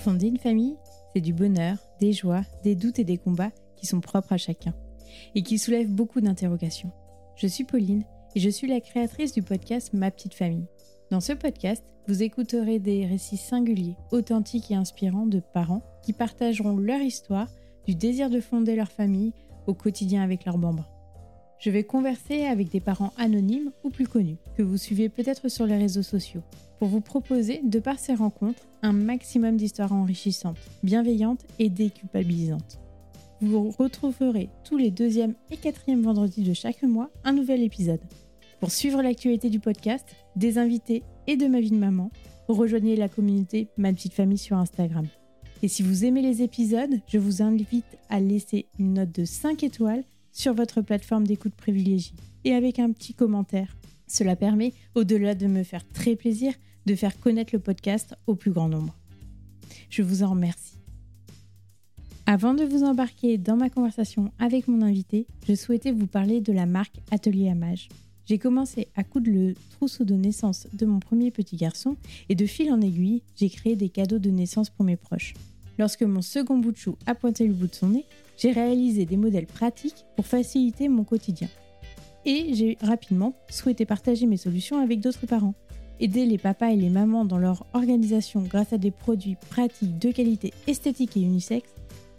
Fonder une famille, c'est du bonheur, des joies, des doutes et des combats qui sont propres à chacun et qui soulèvent beaucoup d'interrogations. Je suis Pauline et je suis la créatrice du podcast Ma petite famille. Dans ce podcast, vous écouterez des récits singuliers, authentiques et inspirants de parents qui partageront leur histoire du désir de fonder leur famille au quotidien avec leurs bambins. Je vais converser avec des parents anonymes ou plus connus, que vous suivez peut-être sur les réseaux sociaux, pour vous proposer, de par ces rencontres, un maximum d'histoires enrichissantes, bienveillantes et déculpabilisantes. Vous retrouverez tous les deuxième et quatrième vendredis de chaque mois un nouvel épisode. Pour suivre l'actualité du podcast, des invités et de ma vie de maman, rejoignez la communauté Ma Petite Famille sur Instagram. Et si vous aimez les épisodes, je vous invite à laisser une note de 5 étoiles sur votre plateforme d'écoute privilégiée et avec un petit commentaire. Cela permet, au-delà de me faire très plaisir, de faire connaître le podcast au plus grand nombre. Je vous en remercie. Avant de vous embarquer dans ma conversation avec mon invité, je souhaitais vous parler de la marque Atelier Amage. J'ai commencé à coudre le trousseau de naissance de mon premier petit garçon et de fil en aiguille, j'ai créé des cadeaux de naissance pour mes proches. Lorsque mon second bout de chou a pointé le bout de son nez, j'ai réalisé des modèles pratiques pour faciliter mon quotidien. Et j'ai rapidement souhaité partager mes solutions avec d'autres parents. Aider les papas et les mamans dans leur organisation grâce à des produits pratiques de qualité esthétique et unisexe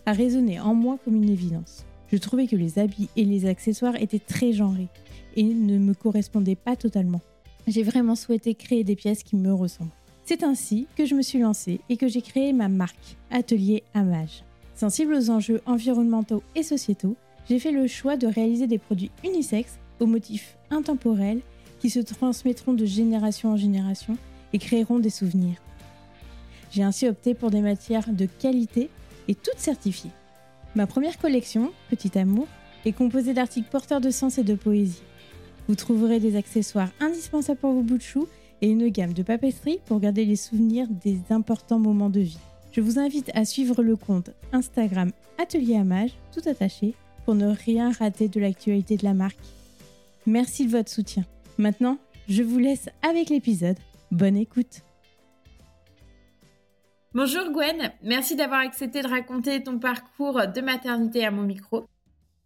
a résonné en moi comme une évidence. Je trouvais que les habits et les accessoires étaient très genrés et ne me correspondaient pas totalement. J'ai vraiment souhaité créer des pièces qui me ressemblent. C'est ainsi que je me suis lancée et que j'ai créé ma marque, Atelier Amage. Sensible aux enjeux environnementaux et sociétaux, j'ai fait le choix de réaliser des produits unisexes aux motifs intemporels qui se transmettront de génération en génération et créeront des souvenirs. J'ai ainsi opté pour des matières de qualité et toutes certifiées. Ma première collection, Petit Amour, est composée d'articles porteurs de sens et de poésie. Vous trouverez des accessoires indispensables pour vos bouts de chou et une gamme de papeterie pour garder les souvenirs des importants moments de vie. Je vous invite à suivre le compte Instagram Atelier Amage, tout attaché, pour ne rien rater de l'actualité de la marque. Merci de votre soutien. Maintenant, je vous laisse avec l'épisode. Bonne écoute. Bonjour Gwen, merci d'avoir accepté de raconter ton parcours de maternité à mon micro.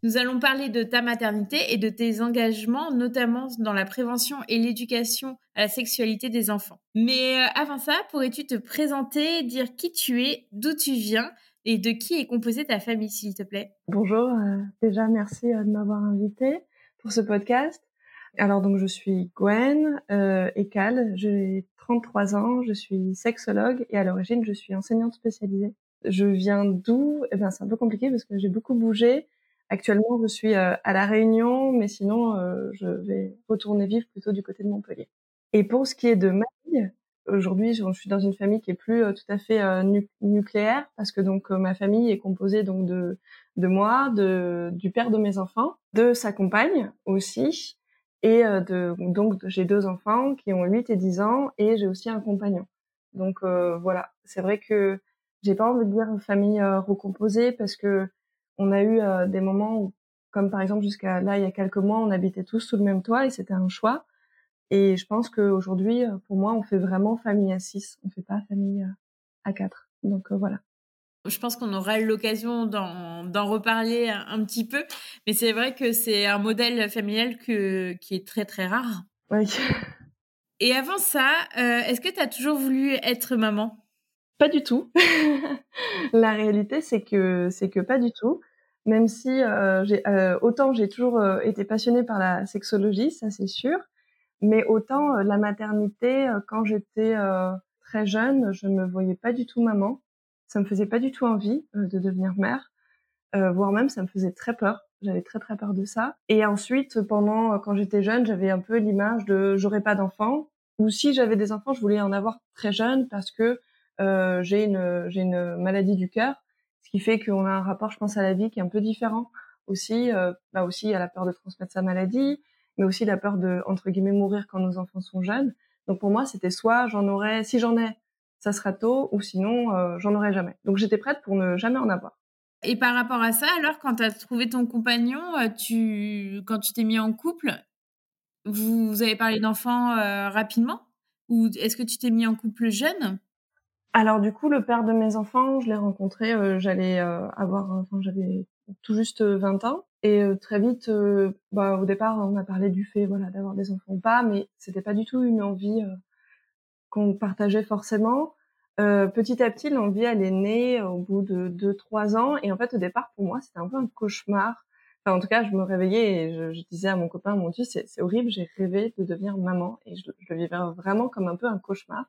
Nous allons parler de ta maternité et de tes engagements, notamment dans la prévention et l'éducation à la sexualité des enfants. Mais euh, avant ça, pourrais-tu te présenter, dire qui tu es, d'où tu viens et de qui est composée ta famille, s'il te plaît? Bonjour, euh, déjà merci euh, de m'avoir invité pour ce podcast. Alors donc je suis Gwen euh, Ekal, j'ai 33 ans, je suis sexologue et à l'origine je suis enseignante spécialisée. Je viens d'où? Eh ben c'est un peu compliqué parce que j'ai beaucoup bougé. Actuellement, je suis euh, à La Réunion, mais sinon, euh, je vais retourner vivre plutôt du côté de Montpellier. Et pour ce qui est de ma vie, aujourd'hui, je suis dans une famille qui est plus euh, tout à fait nucléaire, parce que donc ma famille est composée donc de de moi, de du père de mes enfants, de sa compagne aussi, et de donc j'ai deux enfants qui ont 8 et 10 ans, et j'ai aussi un compagnon. Donc voilà, c'est vrai que j'ai pas envie de dire famille recomposée parce que on a eu euh, des moments où, comme par exemple jusqu'à là, il y a quelques mois, on habitait tous sous le même toit et c'était un choix. Et je pense qu'aujourd'hui, euh, pour moi, on fait vraiment famille à six, on fait pas famille euh, à quatre. Donc voilà. Je pense qu'on aura l'occasion d'en reparler un, petit peu, mais c'est vrai que c'est un modèle familial que, qui est très très rare. Oui. Et avant ça, est-ce que tu as toujours voulu être maman? Pas du tout. la réalité, c'est que c'est que pas du tout. Même si euh, j'ai euh, autant j'ai toujours euh, été passionnée par la sexologie, ça c'est sûr, mais autant la maternité, quand j'étais très jeune, je me voyais pas du tout maman. Ça me faisait pas du tout envie de devenir mère, voire même ça me faisait très peur. J'avais très très peur de ça. Et ensuite, pendant quand j'étais jeune, j'avais un peu l'image de j'aurais pas d'enfants, ou si j'avais des enfants, je voulais en avoir très jeune parce que euh, j'ai une j'ai une maladie du cœur, ce qui fait qu'on a un rapport, je pense, à la vie qui est un peu différent aussi. Euh, bah aussi, a la peur de transmettre sa maladie, mais aussi la peur de entre guillemets mourir quand nos enfants sont jeunes. Donc pour moi, c'était soit j'en aurais, si j'en ai, ça sera tôt, ou sinon euh, j'en aurais jamais. Donc j'étais prête pour ne jamais en avoir. Et par rapport à ça, alors quand tu as trouvé ton compagnon, euh, tu quand tu t'es mis en couple, vous, vous avez parlé d'enfants rapidement? Ou est-ce que tu t'es mis en couple jeune? Alors du coup, le père de mes enfants, je l'ai rencontré, euh, j'allais euh, avoir, enfin j'avais tout juste 20 ans, et très vite, bah, au départ, on a parlé du fait, voilà, d'avoir des enfants ou pas, mais c'était pas du tout une envie qu'on partageait forcément. petit à petit, l'envie, elle est née au bout de 2-3 ans, et en fait, au départ, pour moi, c'était un peu un cauchemar. Enfin, en tout cas, je me réveillais et je, je disais à mon copain, mon Dieu, c'est horrible, j'ai rêvé de devenir maman, et je, je le vivais vraiment comme un peu un cauchemar.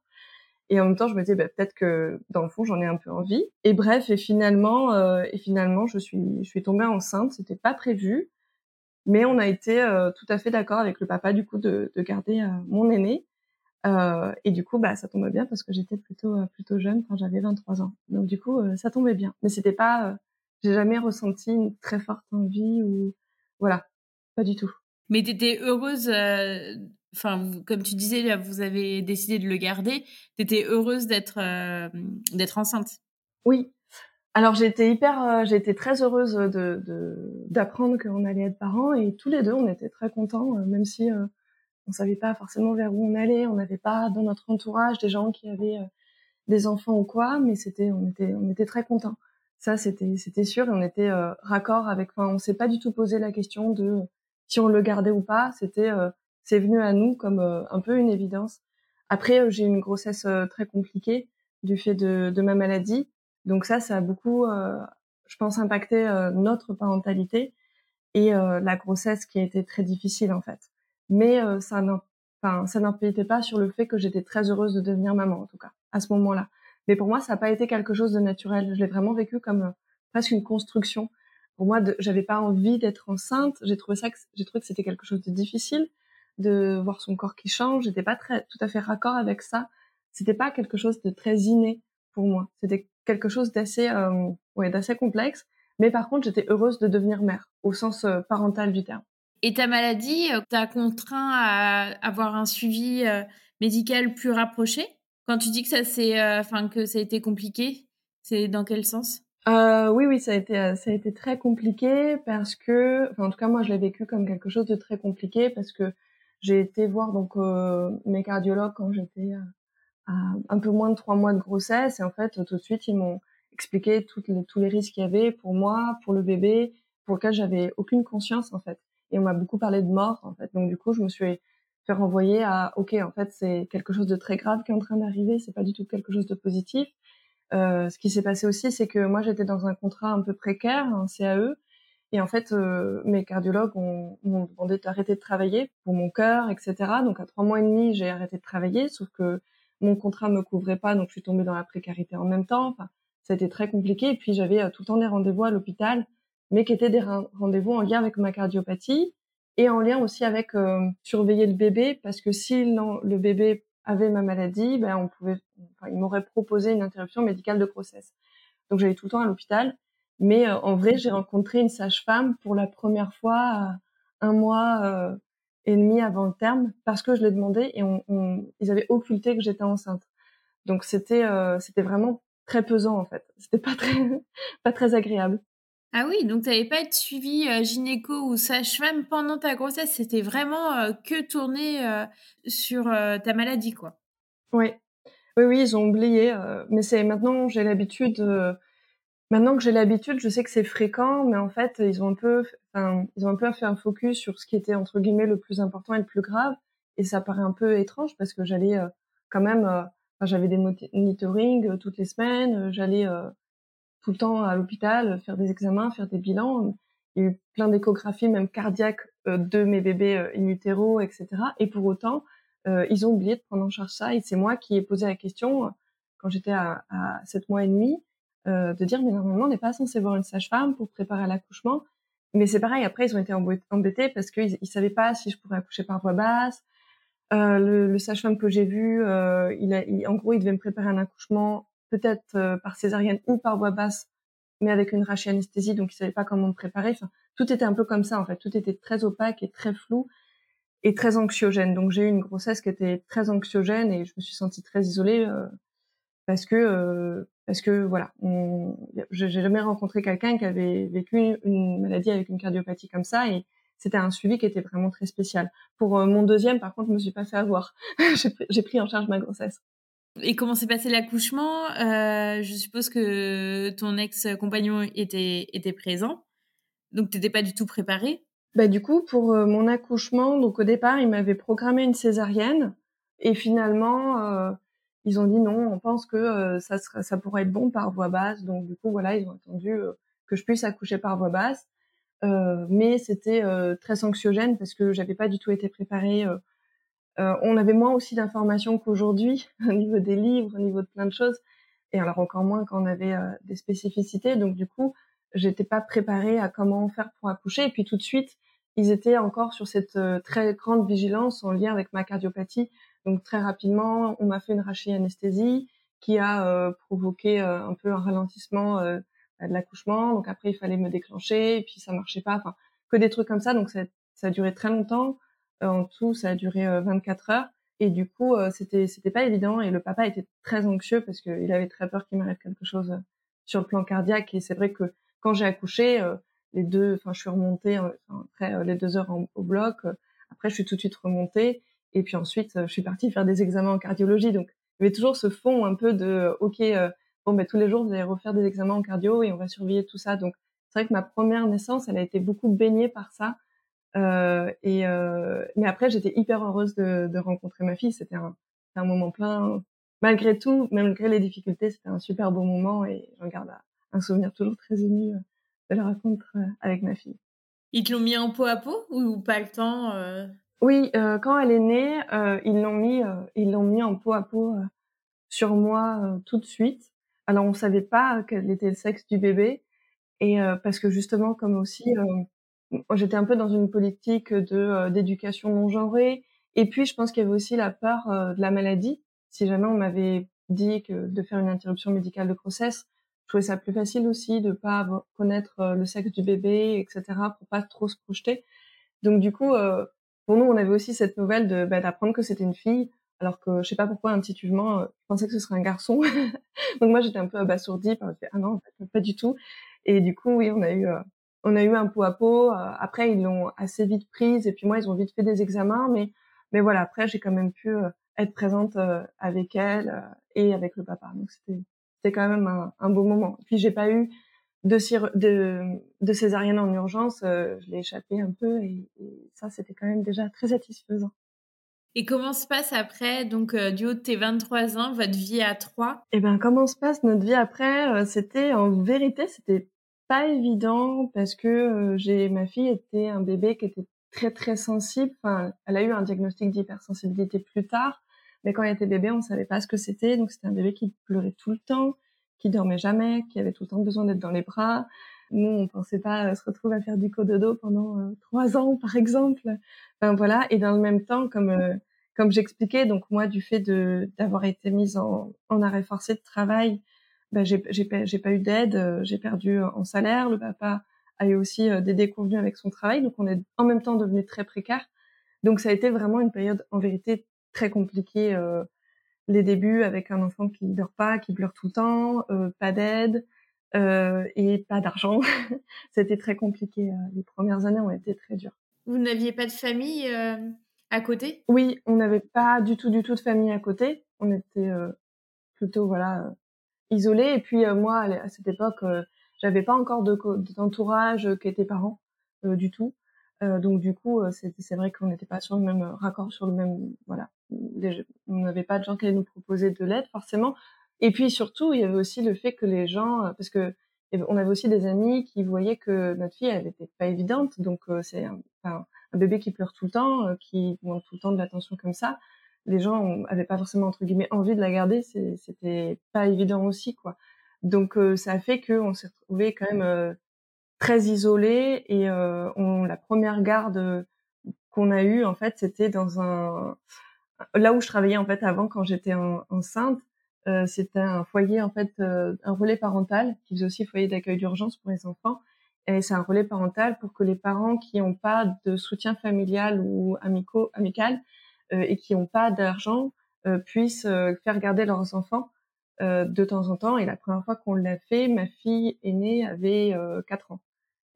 Et en même temps, je me disais bah, peut-être que dans le fond, j'en ai un peu envie. Et bref, et finalement, euh, et finalement, je suis, je suis tombée enceinte. C'était pas prévu, mais on a été euh, tout à fait d'accord avec le papa du coup de, de garder euh, mon aîné. Euh, et du coup, bah, ça tombait bien parce que j'étais plutôt, euh, plutôt jeune. quand j'avais 23 ans. Donc du coup, ça tombait bien. Mais c'était pas, j'ai jamais ressenti une très forte envie ou voilà, pas du tout. Mais t'étais heureuse enfin, comme tu disais, vous avez décidé de le garder. Tu étais heureuse d'être euh, d'être enceinte. Oui. Alors été hyper, euh, été très heureuse de d'apprendre qu'on allait être parents et tous les deux on était très contents, euh, même si on savait pas forcément vers où on allait, on n'avait pas dans notre entourage des gens qui avaient des enfants ou quoi, mais c'était, on était, on était très contents. Ça c'était, c'était sûr et on était raccord avec. Enfin, on s'est pas du tout posé la question de si on le gardait ou pas. C'était c'est venu à nous comme euh, un peu une évidence. Après, euh, j'ai une grossesse euh, très compliquée du fait de, de, ma maladie. Donc ça, ça a beaucoup, je pense, impacté notre parentalité et la grossesse qui a été très difficile en fait. Mais enfin, ça n'impliquait pas sur le fait que j'étais très heureuse de devenir maman en tout cas à ce moment-là. Mais pour moi, ça n'a pas été quelque chose de naturel. Je l'ai vraiment vécu comme presque une construction. Pour moi, j'avais pas envie d'être enceinte. J'ai trouvé ça, j'ai trouvé que c'était quelque chose de difficile de voir son corps qui change. J'étais pas très, tout à fait raccord avec ça. C'était pas quelque chose de très inné pour moi. C'était quelque chose d'assez, euh, ouais, d'assez complexe. Mais par contre, j'étais heureuse de devenir mère, au sens euh, parental du terme. Et ta maladie euh, t'a contraint à avoir un suivi médical plus rapproché? Quand tu dis que ça c'est, enfin que ça a été compliqué, c'est dans quel sens? Euh, oui, oui, ça a été, ça a été très compliqué parce que, enfin, en tout cas, moi, je l'ai vécu comme quelque chose de très compliqué parce que j'ai été voir donc euh, mes cardiologues quand j'étais un peu moins de trois mois de grossesse. Et en fait tout de suite ils m'ont expliqué les, tous les risques qu'il y avait pour moi, pour le bébé, pour lequel j'avais aucune conscience en fait. Et on m'a beaucoup parlé de mort en fait. Donc du coup je me suis fait renvoyer à ok en fait c'est quelque chose de très grave qui est en train d'arriver, c'est pas du tout quelque chose de positif. Euh, ce qui s'est passé aussi c'est que moi j'étais dans un contrat un peu précaire, un CAE, et en fait, euh, mes cardiologues m'ont demandé d'arrêter de travailler pour mon cœur, etc. Donc à trois mois et demi, j'ai arrêté de travailler, sauf que mon contrat me couvrait pas, donc je suis tombée dans la précarité en même temps. Enfin, ça très compliqué. Et puis j'avais euh, tout le temps des rendez-vous à l'hôpital, mais qui étaient des rendez-vous en lien avec ma cardiopathie et en lien aussi avec euh, surveiller le bébé, parce que si le bébé avait ma maladie, ben on pouvait, enfin, il m'aurait proposé une interruption médicale de grossesse. Donc j'allais tout le temps à l'hôpital. Mais euh, en vrai, j'ai rencontré une sage-femme pour la première fois euh, un mois euh, et demi avant le terme parce que je l'ai demandé et on, on, ils avaient occulté que j'étais enceinte. Donc c'était c'était vraiment très pesant en fait. C'était pas très pas très agréable. Ah oui, donc tu n'avais pas été suivi gynéco ou sage-femme pendant ta grossesse, c'était vraiment que tourné sur ta maladie quoi. Oui. Oui oui, ils ont oublié mais c'est maintenant j'ai l'habitude Maintenant que j'ai l'habitude, je sais que c'est fréquent, mais en fait, ils ont un peu, ils ont un peu fait un focus sur ce qui était entre guillemets le plus important et le plus grave, et ça paraît un peu étrange parce que j'allais euh, quand même, euh, j'avais des monitoring euh, toutes les semaines, j'allais tout le temps à l'hôpital faire des examens, faire des bilans. Il y a eu plein d'échographies, même cardiaques, de mes bébés in utero, etc. Et pour autant, ils ont oublié de prendre en charge ça. Et c'est moi qui ai posé la question quand j'étais à, à 7 mois et demi euh, de dire mais normalement on n'est pas censé voir une sage-femme pour préparer l'accouchement. Mais c'est pareil, après ils ont été embêtés parce qu'ils ils savaient pas si je pourrais accoucher par voie basse. Euh, le, sage-femme que j'ai vu, euh, en gros, il devait me préparer un accouchement peut-être euh, par césarienne ou par voie basse, mais avec une anesthésie donc il savait pas comment me préparer. Tout était un peu comme ça en fait, tout était très opaque et très flou et très anxiogène. Donc j'ai eu une grossesse qui était très anxiogène et je me suis sentie très isolée euh, parce que euh, parce que voilà, j'ai jamais rencontré quelqu'un qui avait vécu une maladie avec une cardiopathie comme ça et c'était un suivi qui était vraiment très spécial. Pour mon deuxième, par contre, je me suis pas fait avoir. j'ai pris en charge ma grossesse. Et comment s'est passé l'accouchement? Je suppose que ton ex-compagnon était, était présent, donc tu n'étais pas du tout préparée? Bah, du coup, pour mon accouchement, donc au départ, il m'avait programmé une césarienne. Et finalement, ils ont dit non, on pense que ça, ça pourrait être bon par voie basse. Donc du coup, voilà, ils ont attendu que je puisse accoucher par voie basse. mais c'était très anxiogène parce que j'avais pas du tout été préparée. On avait moins aussi d'informations qu'aujourd'hui au niveau des livres, au niveau de plein de choses. Et alors encore moins quand on avait des spécificités. Donc du coup, j'étais pas préparée à comment faire pour accoucher. Et puis tout de suite, ils étaient encore sur cette très grande vigilance en lien avec ma cardiopathie. Donc très rapidement, on m'a fait une rachis-anesthésie qui a euh, provoqué euh, un peu un ralentissement euh, de l'accouchement. Donc après, il fallait me déclencher et puis ça marchait pas. Enfin, que des trucs comme ça. Donc ça, ça a duré très longtemps. En tout, ça a duré 24 heures. Et du coup, c'était c'était pas évident. Et le papa était très anxieux parce qu'il avait très peur qu'il m'arrive quelque chose sur le plan cardiaque. Et c'est vrai que quand j'ai accouché, les deux, enfin, je suis remontée après les deux heures au bloc. après, je suis tout de suite remontée. Et puis ensuite, je suis partie faire des examens en cardiologie. Donc, il y avait toujours ce fond un peu de, OK, euh, bon, ben, tous les jours, vous allez refaire des examens en cardio et on va surveiller tout ça. Donc, c'est vrai que ma première naissance, elle a été beaucoup baignée par ça. Euh, et euh, mais après, j'étais hyper heureuse de, de, rencontrer ma fille. C'était un, un moment plein, malgré tout, malgré les difficultés, c'était un super beau moment et j'en garde un souvenir toujours très ému de la rencontre avec ma fille. Ils te l'ont mis en peau à peau ou pas le temps oui, euh, quand elle est née, euh, ils l'ont mis, euh, ils l'ont mis en peau à peau sur moi tout de suite. Alors on savait pas quel était le sexe du bébé et parce que justement comme aussi j'étais un peu dans une politique de d'éducation non genrée et puis je pense qu'il y avait aussi la peur de la maladie. Si jamais on m'avait dit que de faire une interruption médicale de grossesse, je trouvais ça plus facile aussi de pas connaître le sexe du bébé, etc. pour pas trop se projeter. Donc du coup, pour nous, on avait aussi cette nouvelle de bah, d'apprendre que c'était une fille, alors que je sais pas pourquoi intuitivement, euh, je pensais que ce serait un garçon. Donc moi, j'étais un peu abasourdie ah non, pas du tout. Et du coup, oui, on a eu euh, on a eu un pot à pot. Euh, après, ils l'ont assez vite prise et puis moi, ils ont vite fait des examens, mais mais voilà, après, j'ai quand même pu être présente avec elle et avec le papa. Donc c'était c'était quand même un, un beau moment. Puis j'ai pas eu de, de, de césarienne en urgence, euh, je l'ai échappé un peu et, ça, c'était quand même déjà très satisfaisant. Et comment se passe après, donc euh, du haut de tes 23 ans, votre vie à trois? Eh ben, comment se passe notre vie après? Euh, C'était en vérité, c'était pas évident parce que j'ai ma fille était un bébé qui était très très sensible. Enfin, elle a eu un diagnostic d'hypersensibilité plus tard, mais quand elle était bébé, on savait pas ce que c'était. Donc c'était un bébé qui pleurait tout le temps, qui dormait jamais, qui avait tout le temps besoin d'être dans les bras. Nous, on pensait pas se retrouver à faire du cododo pendant euh, trois ans, par exemple. Enfin voilà. Et dans le même temps, comme euh, comme j'expliquais, donc moi, du fait de d'avoir été mise en, en arrêt forcé de travail, ben, j'ai pas eu d'aide, euh, j'ai perdu en salaire. Le papa a eu aussi des déconvenus avec son travail, donc on est en même temps devenu très précaire. Donc ça a été vraiment une période en vérité très compliquée euh, les débuts avec un enfant qui dort pas, qui pleure tout le temps, euh, pas d'aide euh, et pas d'argent. C'était très compliqué. Euh, les premières années ont été très dures. Vous n'aviez pas de famille euh, à côté? Oui, on n'avait pas du tout, du tout de famille à côté. On était euh, plutôt voilà isolés. Et puis moi, à cette époque, j'avais pas encore d'entourage qui était parents du tout. Euh, donc du coup, c'est vrai qu'on n'était pas sur le même raccord, sur le même voilà on n'avait pas de gens qui allaient nous proposer de l'aide forcément. Et puis surtout, il y avait aussi le fait que les gens, euh, parce que on avait aussi des amis qui voyaient que notre fille, elle était pas évidente. Donc euh, c'est un, un, bébé qui pleure tout le temps, euh, qui demande tout le temps de l'attention comme ça. Les gens avaient pas forcément entre guillemets envie de la garder. C'était pas évident aussi, quoi. Donc ça a fait qu'on s'est retrouvé quand même très isolés et on, la première garde qu'on a eue, en fait, c'était dans un là où je travaillais en fait avant quand j'étais enceinte, euh, c'était un foyer en fait, euh, un relais parental qui faisait aussi foyer d'accueil d'urgence pour les enfants. Et c'est un relais parental pour que les parents qui n'ont pas de soutien familial ou amico, amical euh, et qui n'ont pas d'argent euh, puissent euh, faire garder leurs enfants de temps en temps. Et la première fois qu'on l'a fait, ma fille aînée avait 4 ans.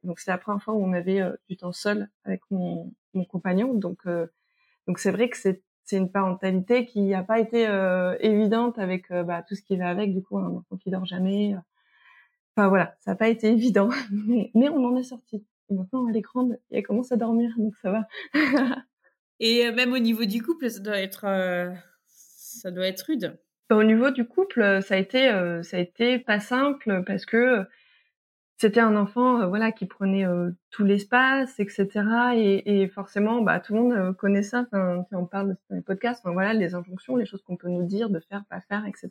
Donc c'est la première fois où on avait du temps seul avec mon, mon compagnon. Donc donc c'est vrai que c'est c'est une parentalité qui n'a pas été évidente avec bah, tout ce qui va avec, du coup, un enfant qui dort jamais. Enfin voilà, ça n'a pas été évident, mais, mais on en est sorti. Et maintenant, elle est grande et elle commence à dormir, donc ça va. et même au niveau du couple, ça doit être, ça doit être rude. Au niveau du couple, ça a été, ça a été pas simple parce que c'était un enfant, voilà, qui prenait tout l'espace, etc. Et, forcément, bah, tout le monde connaît ça. Enfin, on parle dans les podcasts, voilà, les injonctions, les choses qu'on peut nous dire de faire, pas faire, etc.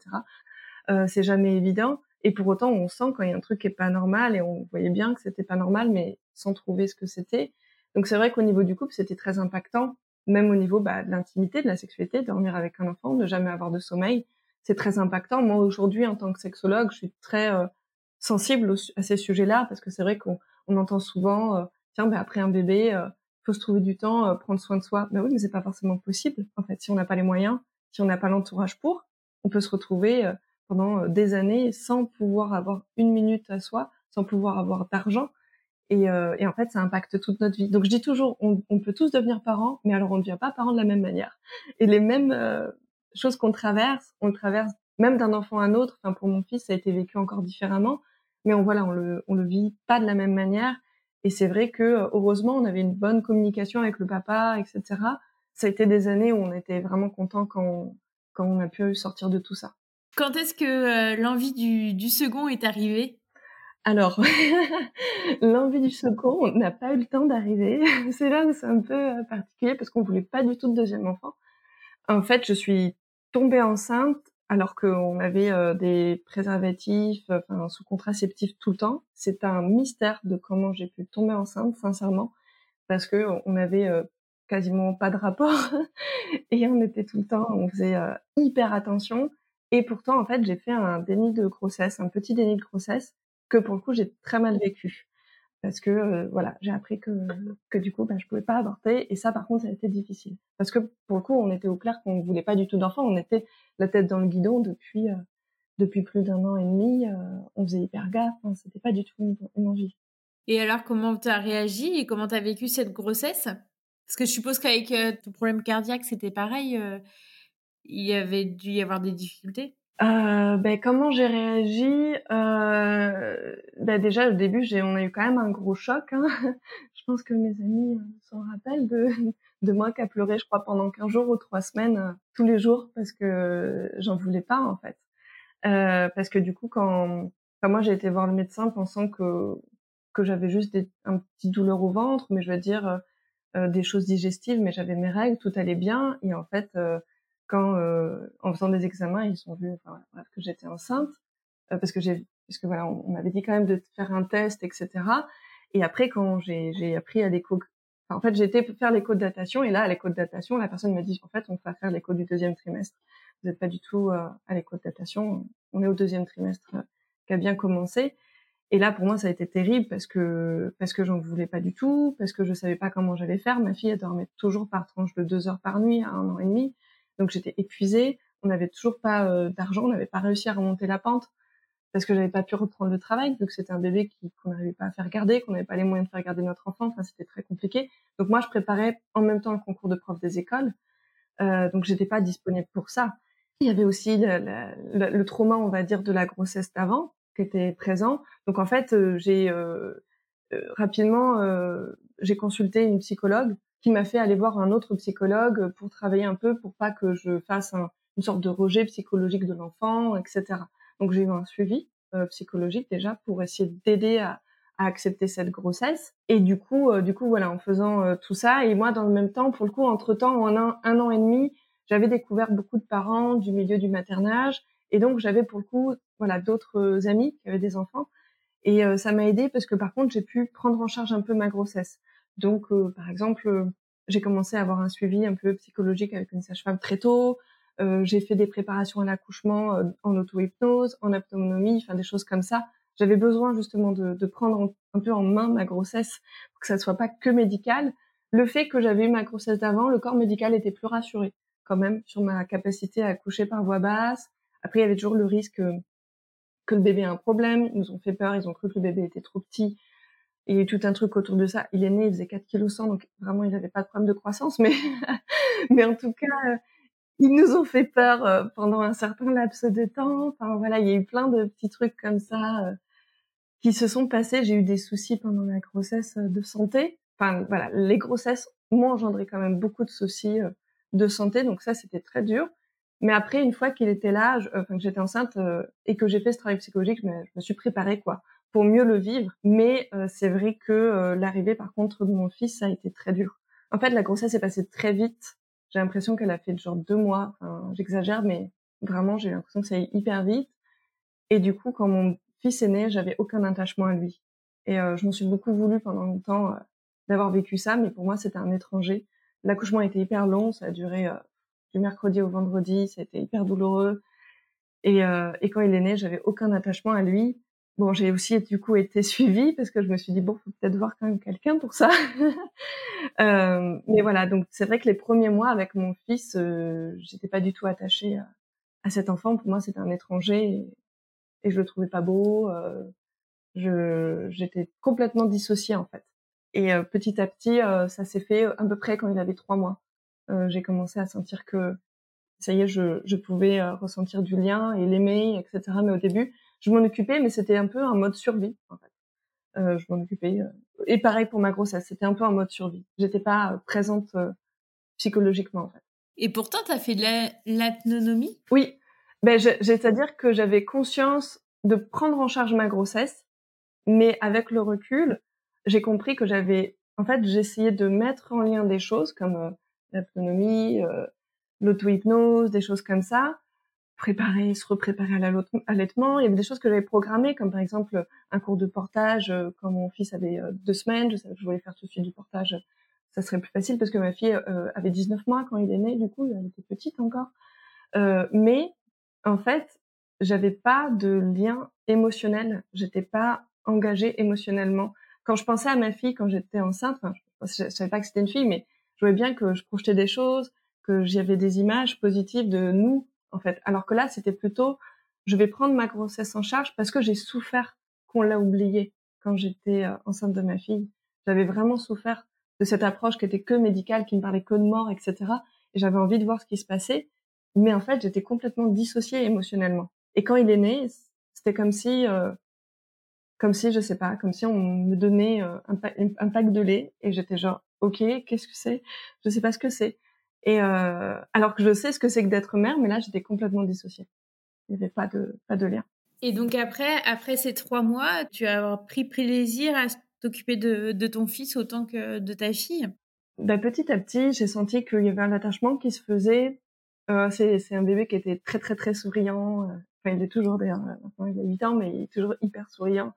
Euh, c'est jamais évident. Et pour autant, on sent quand il y a un truc qui est pas normal et on voyait bien que c'était pas normal, mais sans trouver ce que c'était. Donc c'est vrai qu'au niveau du couple, c'était très impactant, même au niveau bah, de l'intimité, de la sexualité, dormir avec un enfant, ne jamais avoir de sommeil, c'est très impactant. Moi aujourd'hui, en tant que sexologue, je suis très euh, sensible à ces sujets-là parce que c'est vrai qu'on on entend souvent, euh, tiens, ben après un bébé, euh, faut se trouver du temps, prendre soin de soi. Mais oui, mais c'est pas forcément possible. En fait, si on n'a pas les moyens, si on n'a pas l'entourage pour, on peut se retrouver pendant des années sans pouvoir avoir une minute à soi, sans pouvoir avoir d'argent. Et, et, en fait, ça impacte toute notre vie. Donc, je dis toujours, on, peut tous devenir parents, mais alors on ne devient pas parent de la même manière. Et les mêmes choses qu'on traverse, on le traverse même d'un enfant à un autre. Enfin, pour mon fils, ça a été vécu encore différemment mais on voilà, on le, on le vit pas de la même manière. Et c'est vrai que euh, heureusement, on avait une bonne communication avec le papa, etc. Ça a été des années où on était vraiment content quand on, quand on a pu sortir de tout ça. Quand est-ce que euh, l'envie du, du second est arrivée? Alors, l'envie du second n'a pas eu le temps d'arriver. c'est là où c'est un peu euh, particulier parce qu'on voulait pas du tout de deuxième enfant. En fait, je suis tombée enceinte alors qu'on avait euh, des préservatifs, enfin, sous contraceptif tout le temps. C'est un mystère de comment j'ai pu tomber enceinte, sincèrement, parce que on avait euh, quasiment pas de rapport et on était tout le temps, on faisait euh, hyper attention. Et pourtant, en fait, j'ai fait un déni de grossesse, un petit déni de grossesse que pour le coup j'ai très mal vécu. Parce que euh, voilà, j'ai appris que que du coup, bah, je pouvais pas avorter. Et ça par contre, ça a été difficile. Parce que pour le coup, on était au clair qu'on voulait pas du tout d'enfant, on était la tête dans le guidon depuis euh, depuis plus d'un an et demi, euh, on faisait hyper gaffe, hein, c'était pas du tout une, envie. Et alors, comment tu as réagi et comment tu as vécu cette grossesse? Parce que je suppose qu'avec ton problème cardiaque, c'était pareil, il y avait dû y avoir des difficultés euh, ben, comment j'ai réagi? Euh, ben, Déjà, au début, j'ai, on a eu quand même un gros choc. Hein. je pense que mes amis euh, s'en rappellent de, de moi qui a pleuré, je crois, pendant 15 jours ou 3 semaines, euh, tous les jours, parce que j'en voulais pas, en fait. Euh, parce que du coup, quand, enfin, moi, j'ai été voir le médecin pensant que, que j'avais juste des, un petit douleur au ventre, mais je veux dire euh, des choses digestives, mais j'avais mes règles, tout allait bien. Et en fait quand euh, en faisant des examens, ils sont vus enfin, voilà, que j'étais enceinte euh, parce que j'ai parce que voilà, on, m'avait dit quand même de faire un test, etc. Et après, quand j'ai appris à l'écho, enfin, en fait, j'ai été faire l'écho de datation et là, à l'écho de datation, la personne m'a dit en fait, on va faire l'écho du deuxième trimestre. Vous n'êtes pas du tout euh, à l'écho de datation. On est au deuxième trimestre euh, qui a bien commencé. Et là, pour moi, ça a été terrible parce que parce que j'en voulais pas du tout, parce que je savais pas comment j'allais faire. Ma fille, elle dormait toujours par tranche de deux heures par nuit à un an et demi. Donc j'étais épuisée. On n'avait toujours pas euh, d'argent, on n'avait pas réussi à remonter la pente parce que j'avais pas pu reprendre le travail, vu que c'était un bébé qu'on n'arrivait pas à faire garder, qu'on n'avait pas les moyens de faire garder notre enfant. Enfin, c'était très compliqué. Donc moi, je préparais en même temps le concours de prof des écoles. Euh, donc j'étais pas disponible pour ça. Il y avait aussi le, le, trauma, on va dire, de la grossesse d'avant qui était présent. Donc en fait, euh, j'ai euh, euh, rapidement j'ai consulté une psychologue qui m'a fait aller voir un autre psychologue pour travailler un peu pour pas que je fasse une sorte de rejet psychologique de l'enfant, etc. Donc j'ai eu un suivi euh, psychologique déjà pour essayer d'aider à, à, accepter cette grossesse. Et du coup, euh, du coup voilà, en faisant euh, tout ça, et moi dans le même temps, pour le coup, entre temps, en un, un an et demi, j'avais découvert beaucoup de parents du milieu du maternage, et donc j'avais pour le coup, voilà, d'autres amis qui avaient des enfants. Et ça m'a aidé parce que par contre, j'ai pu prendre en charge un peu ma grossesse. Donc, euh, par exemple, euh, j'ai commencé à avoir un suivi un peu psychologique avec une sage-femme très tôt. Euh, j'ai fait des préparations à l'accouchement en auto-hypnose, en autonomie, enfin des choses comme ça. J'avais besoin justement de, de, prendre un peu en main ma grossesse pour que ça ne soit pas que médical. Le fait que j'avais eu ma grossesse d'avant, le corps médical était plus rassuré quand même sur ma capacité à accoucher par voix basse. Après, il y avait toujours le risque que le bébé ait un problème. Ils nous ont fait peur, ils ont cru que le bébé était trop petit il y a eu tout un truc autour de ça. Il est né, il faisait 4 kg 100, donc vraiment, il n'avait pas de problème de croissance, mais, mais en tout cas, euh, ils nous ont fait peur euh, pendant un certain laps de temps. Enfin, voilà, il y a eu plein de petits trucs comme ça euh, qui se sont passés. J'ai eu des soucis pendant la grossesse de santé. Enfin, voilà, les grossesses m'ont engendré quand même beaucoup de soucis de santé, donc ça, c'était très dur. Mais après, une fois qu'il était là, enfin, que j'étais enceinte et que j'ai fait ce travail psychologique, je me, je me suis préparée, quoi pour mieux le vivre. Mais euh, c'est vrai que euh, l'arrivée, par contre, de mon fils, ça a été très dur. En fait, la grossesse est passée très vite. J'ai l'impression qu'elle a fait genre deux mois. Enfin, j'exagère, mais vraiment, j'ai l'impression que ça allait hyper vite. Et du coup, quand mon fils est né, j'avais aucun attachement à lui. Et euh, je m'en suis beaucoup voulu pendant longtemps d'avoir vécu ça, mais pour moi, c'était un étranger. L'accouchement était hyper long, ça a duré du mercredi au vendredi, c'était hyper douloureux. Et, et quand il est né, j'avais aucun attachement à lui. Bon, j'ai aussi du coup été suivie parce que je me suis dit bon, faut peut-être voir quand même quelqu'un pour ça. euh, mais voilà, donc c'est vrai que les premiers mois avec mon fils, euh, j'étais pas du tout attachée à, à, cet enfant. Pour moi, c'était un étranger et, et, je le trouvais pas beau. Euh, je j'étais complètement dissociée en fait. Et euh, petit à petit, euh, ça s'est fait à peu près quand il avait trois mois. Euh, j'ai commencé à sentir que ça y est, je, je pouvais ressentir du lien et l'aimer, etc. Mais au début, je m'en occupais, mais c'était un peu un mode survie, en fait. Euh, je m'en occupais. Euh, et pareil pour ma grossesse, c'était un peu un mode survie. J'étais pas euh, présente euh, psychologiquement, en fait. Et pourtant, tu as fait de l'autonomie Oui. Ben, C'est-à-dire que j'avais conscience de prendre en charge ma grossesse, mais avec le recul, j'ai compris que j'avais... En fait, j'essayais de mettre en lien des choses comme euh, l'autonomie, l'auto-hypnose, des choses comme ça, préparer, se repréparer à l'allaitement. Il y avait des choses que j'avais programmées, comme par exemple un cours de portage. Euh, quand mon fils avait euh, deux semaines, je voulais faire tout de suite du portage. Ça serait plus facile parce que ma fille euh, avait 19 mois quand il est né, du coup, elle était petite encore. Euh, mais en fait, j'avais pas de lien émotionnel. J'étais pas engagée émotionnellement. Quand je pensais à ma fille quand j'étais enceinte, je, je savais pas que c'était une fille, mais je voyais bien que je projetais des choses, que j'avais des images positives de nous en fait. Alors que là, c'était plutôt, je vais prendre ma grossesse en charge parce que j'ai souffert qu'on l'a oublié quand j'étais euh, enceinte de ma fille. J'avais vraiment souffert de cette approche qui était que médicale, qui me parlait que de mort, etc. Et j'avais envie de voir ce qui se passait. Mais en fait, j'étais complètement dissociée émotionnellement. Et quand il est né, c'était comme si, euh, comme si, je sais pas, comme si on me donnait euh, un, un, pack de lait et j'étais genre, ok, qu'est-ce que c'est? Je sais pas ce que c'est. Et euh, alors que je sais ce que c'est que d'être mère, mais là j'étais complètement dissociée. Il n'y avait pas de pas de lien. Et donc après, après ces trois mois, tu as pris plaisir à t'occuper de, de, ton fils autant que de ta fille? Bah, petit à petit, j'ai senti qu'il y avait un attachement qui se faisait. Euh, c'est un bébé qui était très très très souriant. Euh, enfin, il est toujours d'ailleurs, maintenant il a 8 ans, mais il est toujours hyper souriant.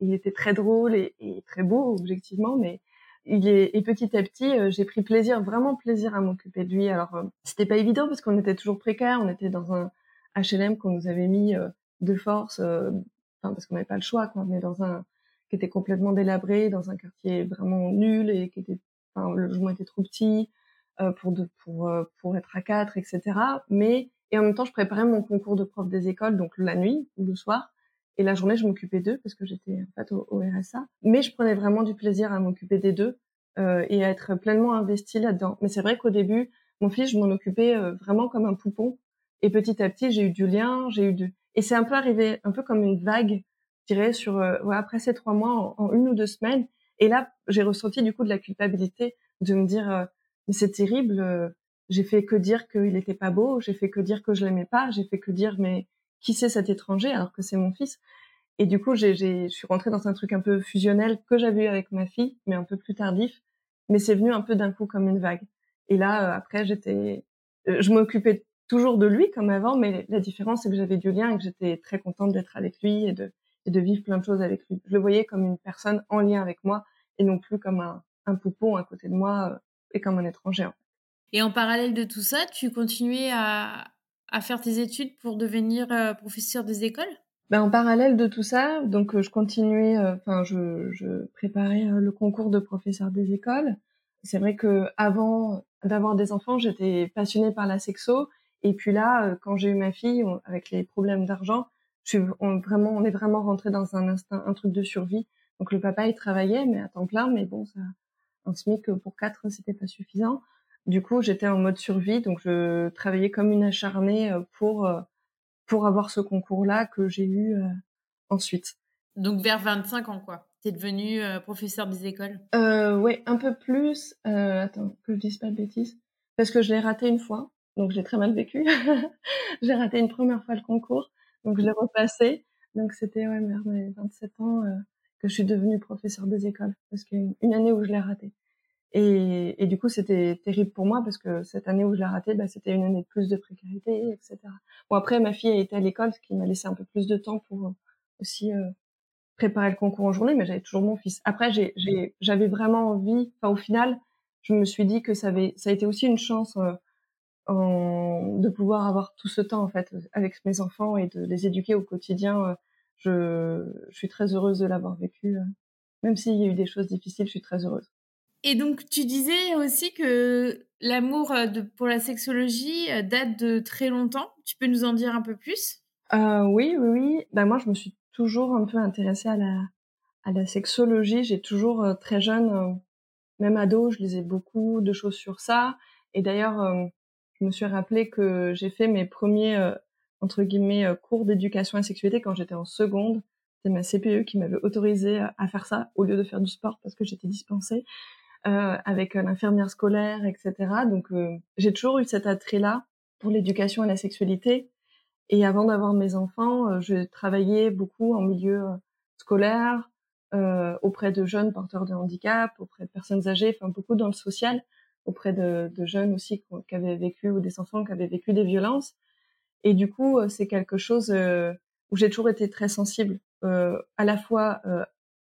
Il était très drôle et, et très beau objectivement, mais il est, et petit à petit, euh, j'ai pris plaisir, vraiment plaisir à m'occuper de lui. Alors, euh, c'était pas évident parce qu'on était toujours précaire, on était dans un HLM qu'on nous avait mis euh, de force, enfin parce qu'on n'avait pas le choix, quoi. On est dans un qui était complètement délabré, dans un quartier vraiment nul et qui était, enfin, le logement était trop petit pour de, pour pour être à quatre, etc. Mais et en même temps, je préparais mon concours de prof des écoles, donc la nuit ou le soir. Et la journée, je m'occupais d'eux parce que j'étais en fait au, RSA. Mais je prenais vraiment du plaisir à m'occuper des deux euh, et à être pleinement investie là-dedans. Mais c'est vrai qu'au début, mon fils, je m'en occupais euh, vraiment comme un poupon. Et petit à petit, j'ai eu du lien, j'ai eu du... Et c'est un peu arrivé, un peu comme une vague, je dirais, sur euh, ouais, après ces trois mois, en, une ou deux semaines. Et là, j'ai ressenti du coup de la culpabilité de me dire, euh, mais c'est terrible, j'ai fait que dire qu'il n'était pas beau, j'ai fait que dire que je l'aimais pas, j'ai fait que dire mais qui c'est cet étranger alors que c'est mon fils. Et du coup j'ai je suis rentrée dans un truc un peu fusionnel que j'avais eu avec ma fille mais un peu plus tardif. Mais c'est venu un peu d'un coup comme une vague. Et là euh, après j'étais euh, je m'occupais toujours de lui comme avant mais la différence c'est que j'avais du lien et que j'étais très contente d'être avec lui et de et de vivre plein de choses avec lui. Je le voyais comme une personne en lien avec moi et non plus comme un, un poupon à côté de moi euh, et comme un étranger et en parallèle de tout ça tu continuais à à faire tes études pour devenir euh, professeur des écoles? Ben, en parallèle de tout ça, donc euh, je continuais, euh, enfin je, je, préparais le concours de professeur des écoles. C'est vrai que avant d'avoir des enfants, j'étais passionnée par la sexo. Et puis là, quand j'ai eu ma fille, avec les problèmes d'argent, je suis on, vraiment, on est vraiment rentré dans un instinct, un truc de survie. Donc le papa il travaillait mais à temps plein, mais bon ça un SMIC pour quatre c'était pas suffisant. Du coup j'étais en mode survie, donc je travaillais comme une acharnée pour pour avoir ce concours là que j'ai eu ensuite. Donc vers 25 ans quoi. T'es devenu professeur des écoles? Euh, ouais un peu plus. Euh, attends que je dise pas de bêtises parce que je l'ai raté une fois donc j'ai très mal vécu. j'ai raté une première fois le concours, donc je l'ai repassé. Donc c'était ouais, vers mes 27 ans euh, que je suis devenue professeur des écoles, parce qu'il une année où je l'ai raté. Et, et, du coup, c'était terrible pour moi parce que cette année où je l'ai raté, bah, c'était une année de plus de précarité, etc. Bon, après, ma fille a été à l'école, ce qui m'a laissé un peu plus de temps pour euh, aussi euh, préparer le concours en journée, mais j'avais toujours mon fils. Après, j'avais vraiment envie, enfin, au final, je me suis dit que ça, avait, ça a été aussi une chance euh, de pouvoir avoir tout ce temps en fait avec mes enfants et de les éduquer au quotidien. Euh, je, je suis très heureuse de l'avoir vécu. Euh. Même s'il y a eu des choses difficiles, je suis très heureuse. Et donc, tu disais aussi que l'amour euh, pour la sexologie date de très longtemps. Tu peux nous en dire un peu plus? Euh, Oui, oui, oui. Ben, moi, je me suis toujours un peu intéressée à la, sexologie. J'ai toujours, très jeune, même ado, je lisais beaucoup de choses sur ça. Et d'ailleurs, je me suis rappelé que j'ai fait mes premiers euh, entre guillemets euh, cours d'éducation à la sexualité quand j'étais en seconde. C'était ma CPE qui m'avait autorisé à faire ça au lieu de faire du sport parce que j'étais dispensée euh, avec l'infirmière scolaire, etc. Donc j'ai toujours eu cet attrait-là pour l'éducation à la sexualité. Et avant d'avoir mes enfants, je travaillais beaucoup en milieu scolaire, euh, auprès de jeunes porteurs de handicap, auprès de personnes âgées, enfin beaucoup dans le social auprès de, de jeunes aussi qui avaient vécu ou des enfants qui avaient vécu des violences. Et du coup, euh, c'est quelque chose euh, où j'ai toujours été très sensible, euh, à la fois euh,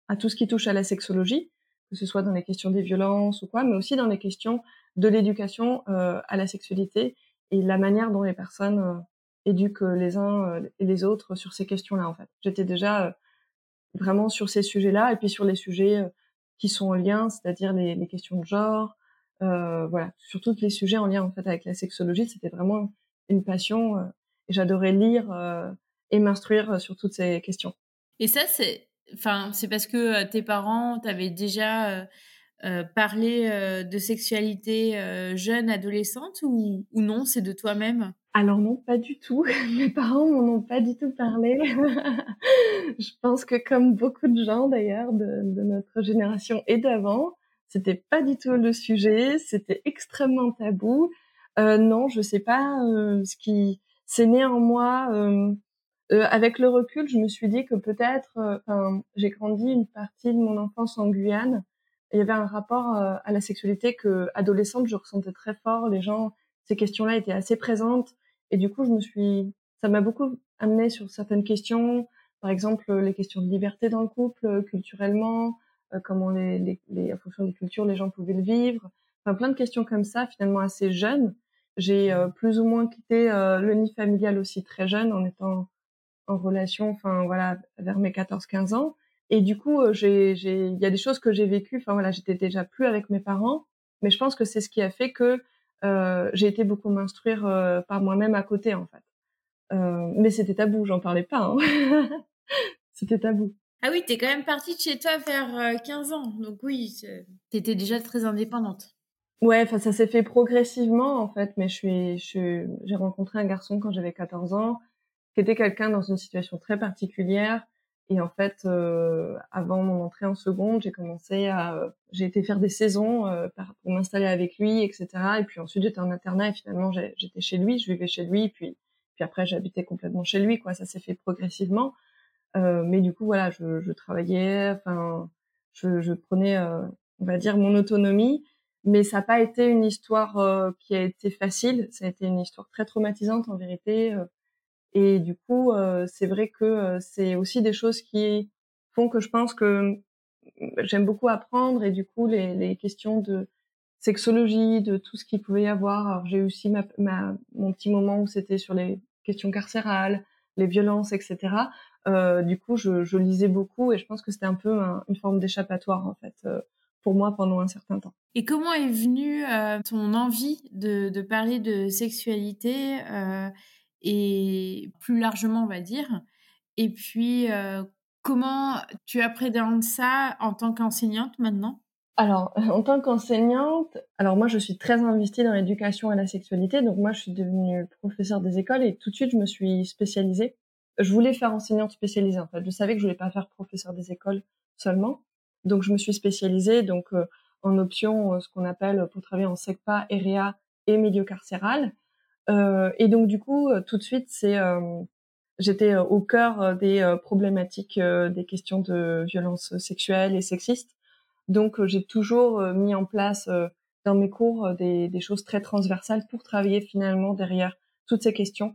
à tout ce qui touche à la sexologie, que ce soit dans les questions des violences ou quoi, mais aussi dans les questions de l'éducation à la sexualité et la manière dont les personnes éduquent les uns et les autres sur ces questions-là. En fait, j'étais déjà vraiment sur ces sujets-là et puis sur les sujets qui sont en lien, c'est-à-dire les, les questions de genre, euh, voilà, sur tous les sujets en lien en fait avec la sexologie, c'était vraiment une passion euh, et j'adorais lire euh, et m'instruire sur toutes ces questions. Et ça, c'est, enfin, c'est parce que tes parents t'avaient déjà parlé de sexualité jeune, adolescente, ou, non, c'est de toi-même? Alors non, pas du tout. Mes parents m'en ont pas du tout parlé. je pense que comme beaucoup de gens d'ailleurs de, notre génération et d'avant, c'était pas du tout le sujet, c'était extrêmement tabou. Euh, non, je sais pas euh, ce qui c'est né. Euh, euh, avec le recul, je me suis dit que peut-être, euh, j'ai grandi une partie de mon enfance en Guyane. il y avait un rapport à la sexualité que adolescente, je ressentais très fort. Les gens, ces questions-là étaient assez présentes, et du coup, je me suis, ça m'a beaucoup amené sur certaines questions. Par exemple, les questions de liberté dans le couple, culturellement, euh, comment les, les, les, en fonction des cultures les gens pouvaient le vivre. Enfin, plein de questions comme ça, finalement assez jeunes. J'ai euh, plus ou moins quitté euh, le nid familial aussi très jeune, en étant en relation, enfin voilà, vers mes 14-15 ans. Et du coup, j'ai, j'ai, il y a des choses que j'ai vécues. Enfin voilà, j'étais déjà plus avec mes parents, mais je pense que c'est ce qui a fait que euh, j'ai été beaucoup m'instruire par moi-même à côté en fait. Euh, mais c'était tabou, j'en parlais pas. Hein. c'était tabou. Ah oui, t'es quand même partie de chez toi vers 15 euh, ans. Donc oui, t'étais déjà très indépendante. Ouais, enfin ça s'est fait progressivement en fait, mais je suis, j'ai rencontré un garçon quand j'avais 14 ans, qui était quelqu'un dans une situation très particulière. Et en fait, euh, avant mon entrée en seconde, j'ai commencé à, j'ai été faire des saisons euh, pour m'installer avec lui, etc. Et puis ensuite j'étais en internat et finalement j'étais chez lui, je vivais chez lui, puis puis après j'habitais complètement chez lui, quoi. Ça s'est fait progressivement. Euh, mais du coup, voilà, je, je travaillais, enfin, je, je prenais, euh, on va dire, mon autonomie. Mais ça n'a pas été une histoire euh, qui a été facile. Ça a été une histoire très traumatisante en vérité. Et du coup, c'est vrai que c'est aussi des choses qui font que je pense que j'aime beaucoup apprendre. Et du coup, les, les questions de sexologie, de tout ce qu'il pouvait y avoir. J'ai aussi ma, ma, mon petit moment où c'était sur les questions carcérales, les violences, etc. Euh, du coup, je, je, lisais beaucoup et je pense que c'était un peu une forme d'échappatoire en fait euh, pour moi pendant un certain temps. Et comment est venue euh, ton envie de, de, parler de sexualité euh, et plus largement, on va dire Et puis, comment tu appréhendes ça en tant qu'enseignante maintenant? Alors, en tant qu'enseignante, alors moi je suis très investie dans l'éducation à la sexualité, donc moi je suis devenue professeure des écoles et tout de suite je me suis spécialisée. Je voulais faire enseignante spécialisée en fait. Je savais que je voulais pas faire professeur des écoles seulement, donc je me suis spécialisée donc euh, en option euh, ce qu'on appelle pour travailler en SECPA, EREA et milieu carcéral. Euh, et donc du coup tout de suite c'est j'étais au cœur des problématiques des questions de violence sexuelle et sexiste. Donc, euh, j'ai toujours euh, mis en place euh, dans mes cours des, choses très transversales pour travailler finalement derrière toutes ces questions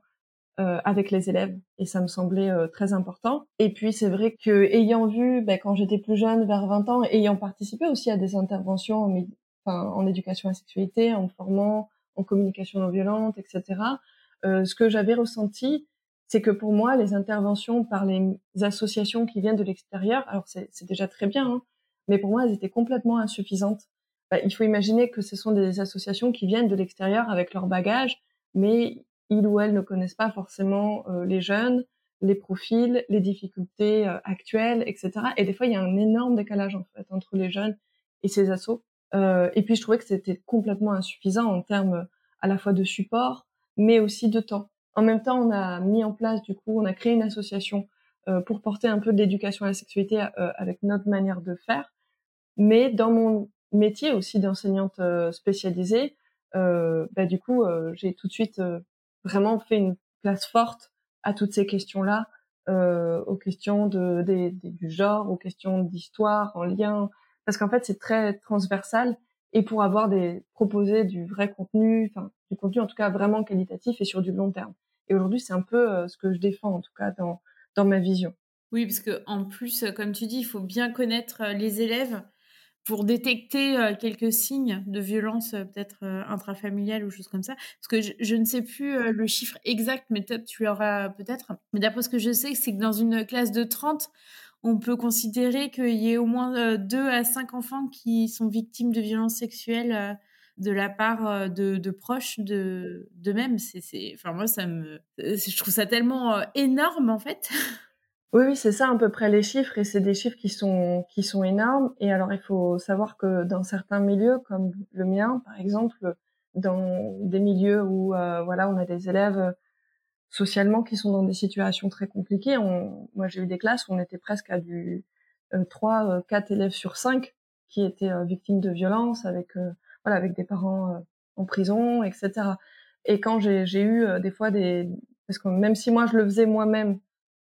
euh, avec les élèves et ça me semblait très important. Et puis c'est vrai que ayant vu ben, quand j'étais plus jeune, vers 20 ans, ayant participé aussi à des interventions en, en éducation à la sexualité, en formant, en communication non violente, etc. Euh, ce que j'avais ressenti, c'est que pour moi, les interventions par les associations qui viennent de l'extérieur, alors c'est déjà très bien, hein, mais pour moi, elles étaient complètement insuffisantes. Bah, il faut imaginer que ce sont des associations qui viennent de l'extérieur avec leur bagage, mais ils ou elles ne connaissent pas forcément euh, les jeunes, les profils, les difficultés euh, actuelles, etc. Et des fois, il y a un énorme décalage en fait entre les jeunes et ces assos. Euh, et puis, je trouvais que c'était complètement insuffisant en termes à la fois de support, mais aussi de temps. En même temps, on a mis en place, du coup, on a créé une association euh, pour porter un peu de l'éducation à la sexualité avec notre manière de faire. Mais dans mon métier aussi d'enseignante euh, spécialisée, euh, bah, du coup, euh, j'ai tout de suite vraiment fait une place forte à toutes ces questions-là, aux questions du genre, aux questions d'histoire, en lien, parce qu'en fait, c'est très transversal. Et pour avoir des proposer du vrai contenu, enfin du contenu en tout cas vraiment qualitatif et sur du long terme. Et aujourd'hui, c'est un peu ce que je défends en tout cas dans dans ma vision. Oui, parce que en plus, comme tu dis, il faut bien connaître les élèves pour détecter euh, quelques signes de violence euh, peut-être euh, intrafamiliale ou choses comme ça Parce que je, ne sais plus le chiffre exact, mais peut-être tu l'auras peut-être. Mais d'après ce que je sais, c'est que dans une classe de 30, on peut considérer qu'il y ait au moins 2 à 5 enfants qui sont victimes de violences sexuelles de la part de, proches de d'eux-mêmes. C'est, enfin moi ça me, je trouve ça tellement énorme en fait. Oui, oui, c'est ça à peu près les chiffres et c'est des chiffres qui sont qui sont énormes. Et alors il faut savoir que dans certains milieux comme le mien, par exemple, dans des milieux où euh, voilà on a des élèves euh, socialement qui sont dans des situations très compliquées. On, moi j'ai eu des classes où on était presque à du euh, 3, euh, 4 élèves sur 5 qui étaient victimes de violences avec voilà avec des parents en prison, etc. Et quand j'ai eu des fois des parce que même si moi je le faisais moi-même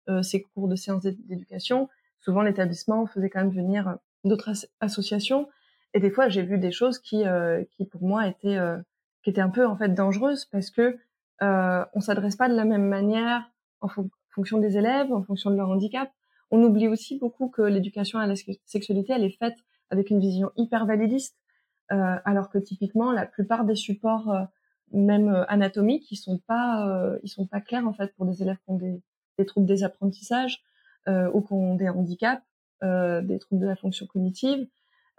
euh, ces cours de séances d'éducation, souvent l'établissement faisait quand même venir euh, d'autres associations. Et des fois, j'ai vu des choses qui, euh, qui pour moi étaient, qui étaient un peu en fait dangereuses parce que euh, on s'adresse pas de la même manière en fonction des élèves, en fonction de leur handicap. On oublie aussi beaucoup que l'éducation à la sexualité, elle est faite avec une vision hyper validiste, euh, alors que typiquement la plupart des supports, même anatomiques, ils sont pas, ils sont pas clairs en fait pour des élèves qui ont des, des troubles des apprentissages euh, ou qui ont des handicaps, euh, des troubles de la fonction cognitive.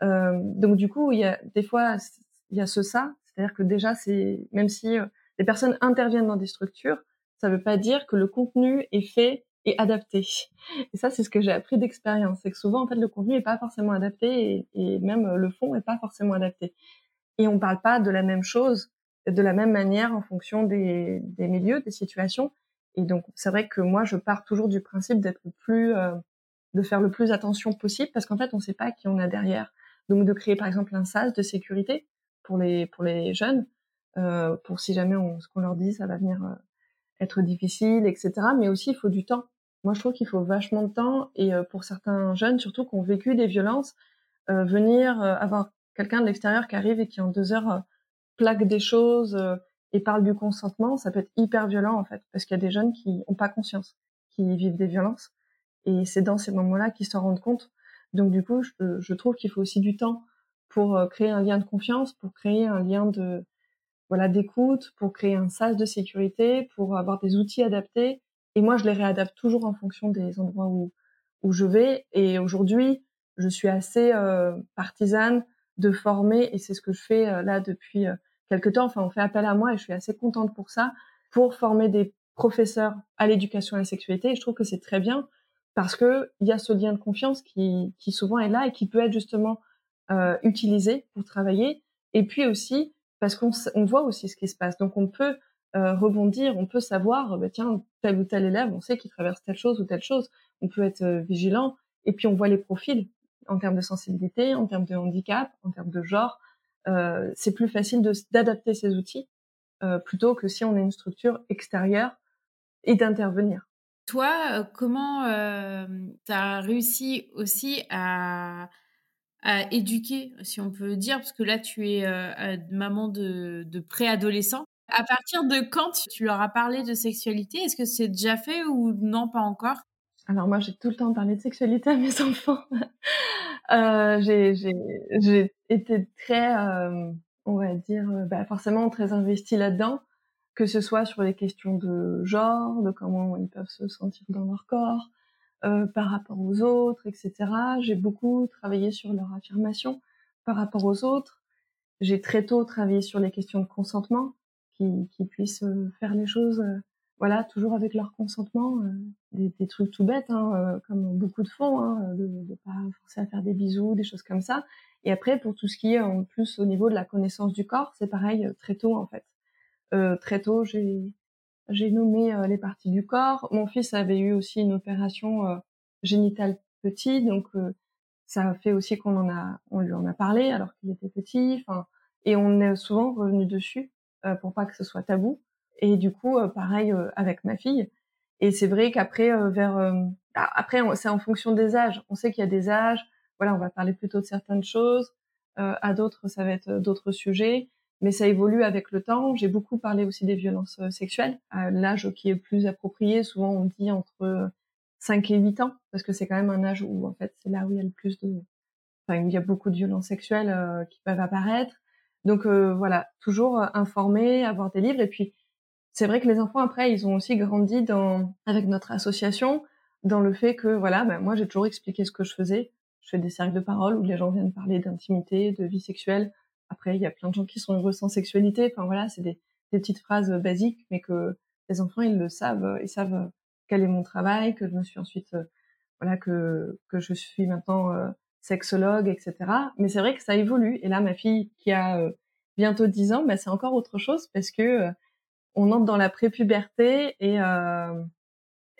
Euh, donc du coup, il y a des fois il y a ce ça, c'est-à-dire que déjà c'est même si euh, les personnes interviennent dans des structures, ça ne veut pas dire que le contenu est fait et adapté. Et ça, c'est ce que j'ai appris d'expérience, c'est que souvent en fait le contenu est pas forcément adapté et, même le fond est pas forcément adapté. Et on parle pas de la même chose de la même manière en fonction des, des milieux, des situations. Et donc, c'est vrai que moi, je pars toujours du principe d'être le plus, euh, de faire le plus attention possible, parce qu'en fait, on ne sait pas qui on a derrière. Donc, de créer par exemple un sas de sécurité pour les pour les jeunes, euh, pour si jamais on, ce qu'on leur dit, ça va venir euh, être difficile, etc. Mais aussi, il faut du temps. Moi, je trouve qu'il faut vachement de temps, et euh, pour certains jeunes, surtout qui ont vécu des violences, venir avoir quelqu'un de l'extérieur qui arrive et qui en deux heures plaque des choses et parle du consentement, ça peut être hyper violent en fait, parce qu'il y a des jeunes qui n'ont pas conscience, qui vivent des violences, et c'est dans ces moments-là qu'ils s'en rendent compte. Donc du coup, je, je trouve qu'il faut aussi du temps pour euh, créer un lien de confiance, pour créer un lien de voilà d'écoute, pour créer un sas de sécurité, pour avoir des outils adaptés. Et moi, je les réadapte toujours en fonction des endroits où où je vais. Et aujourd'hui, je suis assez euh, partisane de former, et c'est ce que je fais euh, là depuis euh, quelque temps. Enfin, on fait appel à moi et je suis assez contente pour ça, pour former des professeurs à l'éducation à la sexualité. Et je trouve que c'est très bien parce que il y a ce lien de confiance qui, qui souvent est là et qui peut être justement euh, utilisé pour travailler. Et puis aussi parce qu'on on voit aussi ce qui se passe. Donc on peut euh, rebondir, on peut savoir, bah, tiens, tel ou tel élève, on sait qu'il traverse telle chose ou telle chose. On peut être euh, vigilant. Et puis on voit les profils en termes de sensibilité, en termes de handicap, en termes de genre. Euh, c'est plus facile d'adapter ces outils plutôt que si on a une structure extérieure et d'intervenir. Toi, comment tu as réussi aussi à, à, éduquer, si on peut dire, parce que là, tu es euh, maman de, de préadolescents. À partir de quand tu leur as parlé de sexualité? Est-ce que c'est déjà fait ou non, pas encore? Alors moi, j'ai tout le temps parlé de sexualité à mes enfants. euh, j'ai été très, euh, on va dire, bah, forcément très investie là-dedans que ce soit sur les questions de genre, de comment ils peuvent se sentir dans leur corps, euh, par rapport aux autres, etc. J'ai beaucoup travaillé sur leur affirmation par rapport aux autres. J'ai très tôt travaillé sur les questions de consentement, qui, puissent euh, faire les choses, euh, voilà, toujours avec leur consentement, des, trucs tout bêtes, hein, comme beaucoup de font, hein, de ne pas forcer à faire des bisous, des choses comme ça. Et après, pour tout ce qui est en plus au niveau de la connaissance du corps, c'est pareil, très tôt en fait. Très tôt, j'ai j'ai nommé euh, les parties du corps. Mon fils avait eu aussi une opération euh, génitale petit, donc ça a fait aussi qu'on en a, on lui en a parlé alors qu'il était petit. Enfin, et on est souvent revenu dessus pour pas que ce soit tabou. Et du coup, pareil avec ma fille. Et c'est vrai qu'après, vers, ah, après, c'est en fonction des âges. On sait qu'il y a des âges. Voilà, on va parler plutôt de certaines choses. à d'autres, ça va être d'autres sujets mais ça évolue avec le temps. J'ai beaucoup parlé aussi des violences euh, sexuelles. À l'âge qui est plus approprié, souvent on dit entre 5 et 8 ans, parce que c'est quand même un âge où en fait c'est là où il y a le plus de, enfin où il y a beaucoup de violences sexuelles euh, qui peuvent apparaître. Donc euh, voilà, toujours informer, avoir des livres. Et puis c'est vrai que les enfants après ils ont aussi grandi dans avec notre association dans le fait que voilà, ben, moi j'ai toujours expliqué ce que je faisais. Je fais des cercles de parole où les gens viennent parler d'intimité, de vie sexuelle, après, il y a plein de gens qui sont heureux sans sexualité. Enfin voilà, c'est des, des, petites phrases basiques, mais que les enfants ils le savent, ils savent euh, quel est mon travail, que je me suis ensuite, euh, voilà, que que je suis maintenant euh, sexologue, etc. Mais c'est vrai que ça évolue. Et là, ma fille qui a bientôt 10 ans, bah, c'est encore autre chose parce que on entre dans la prépuberté et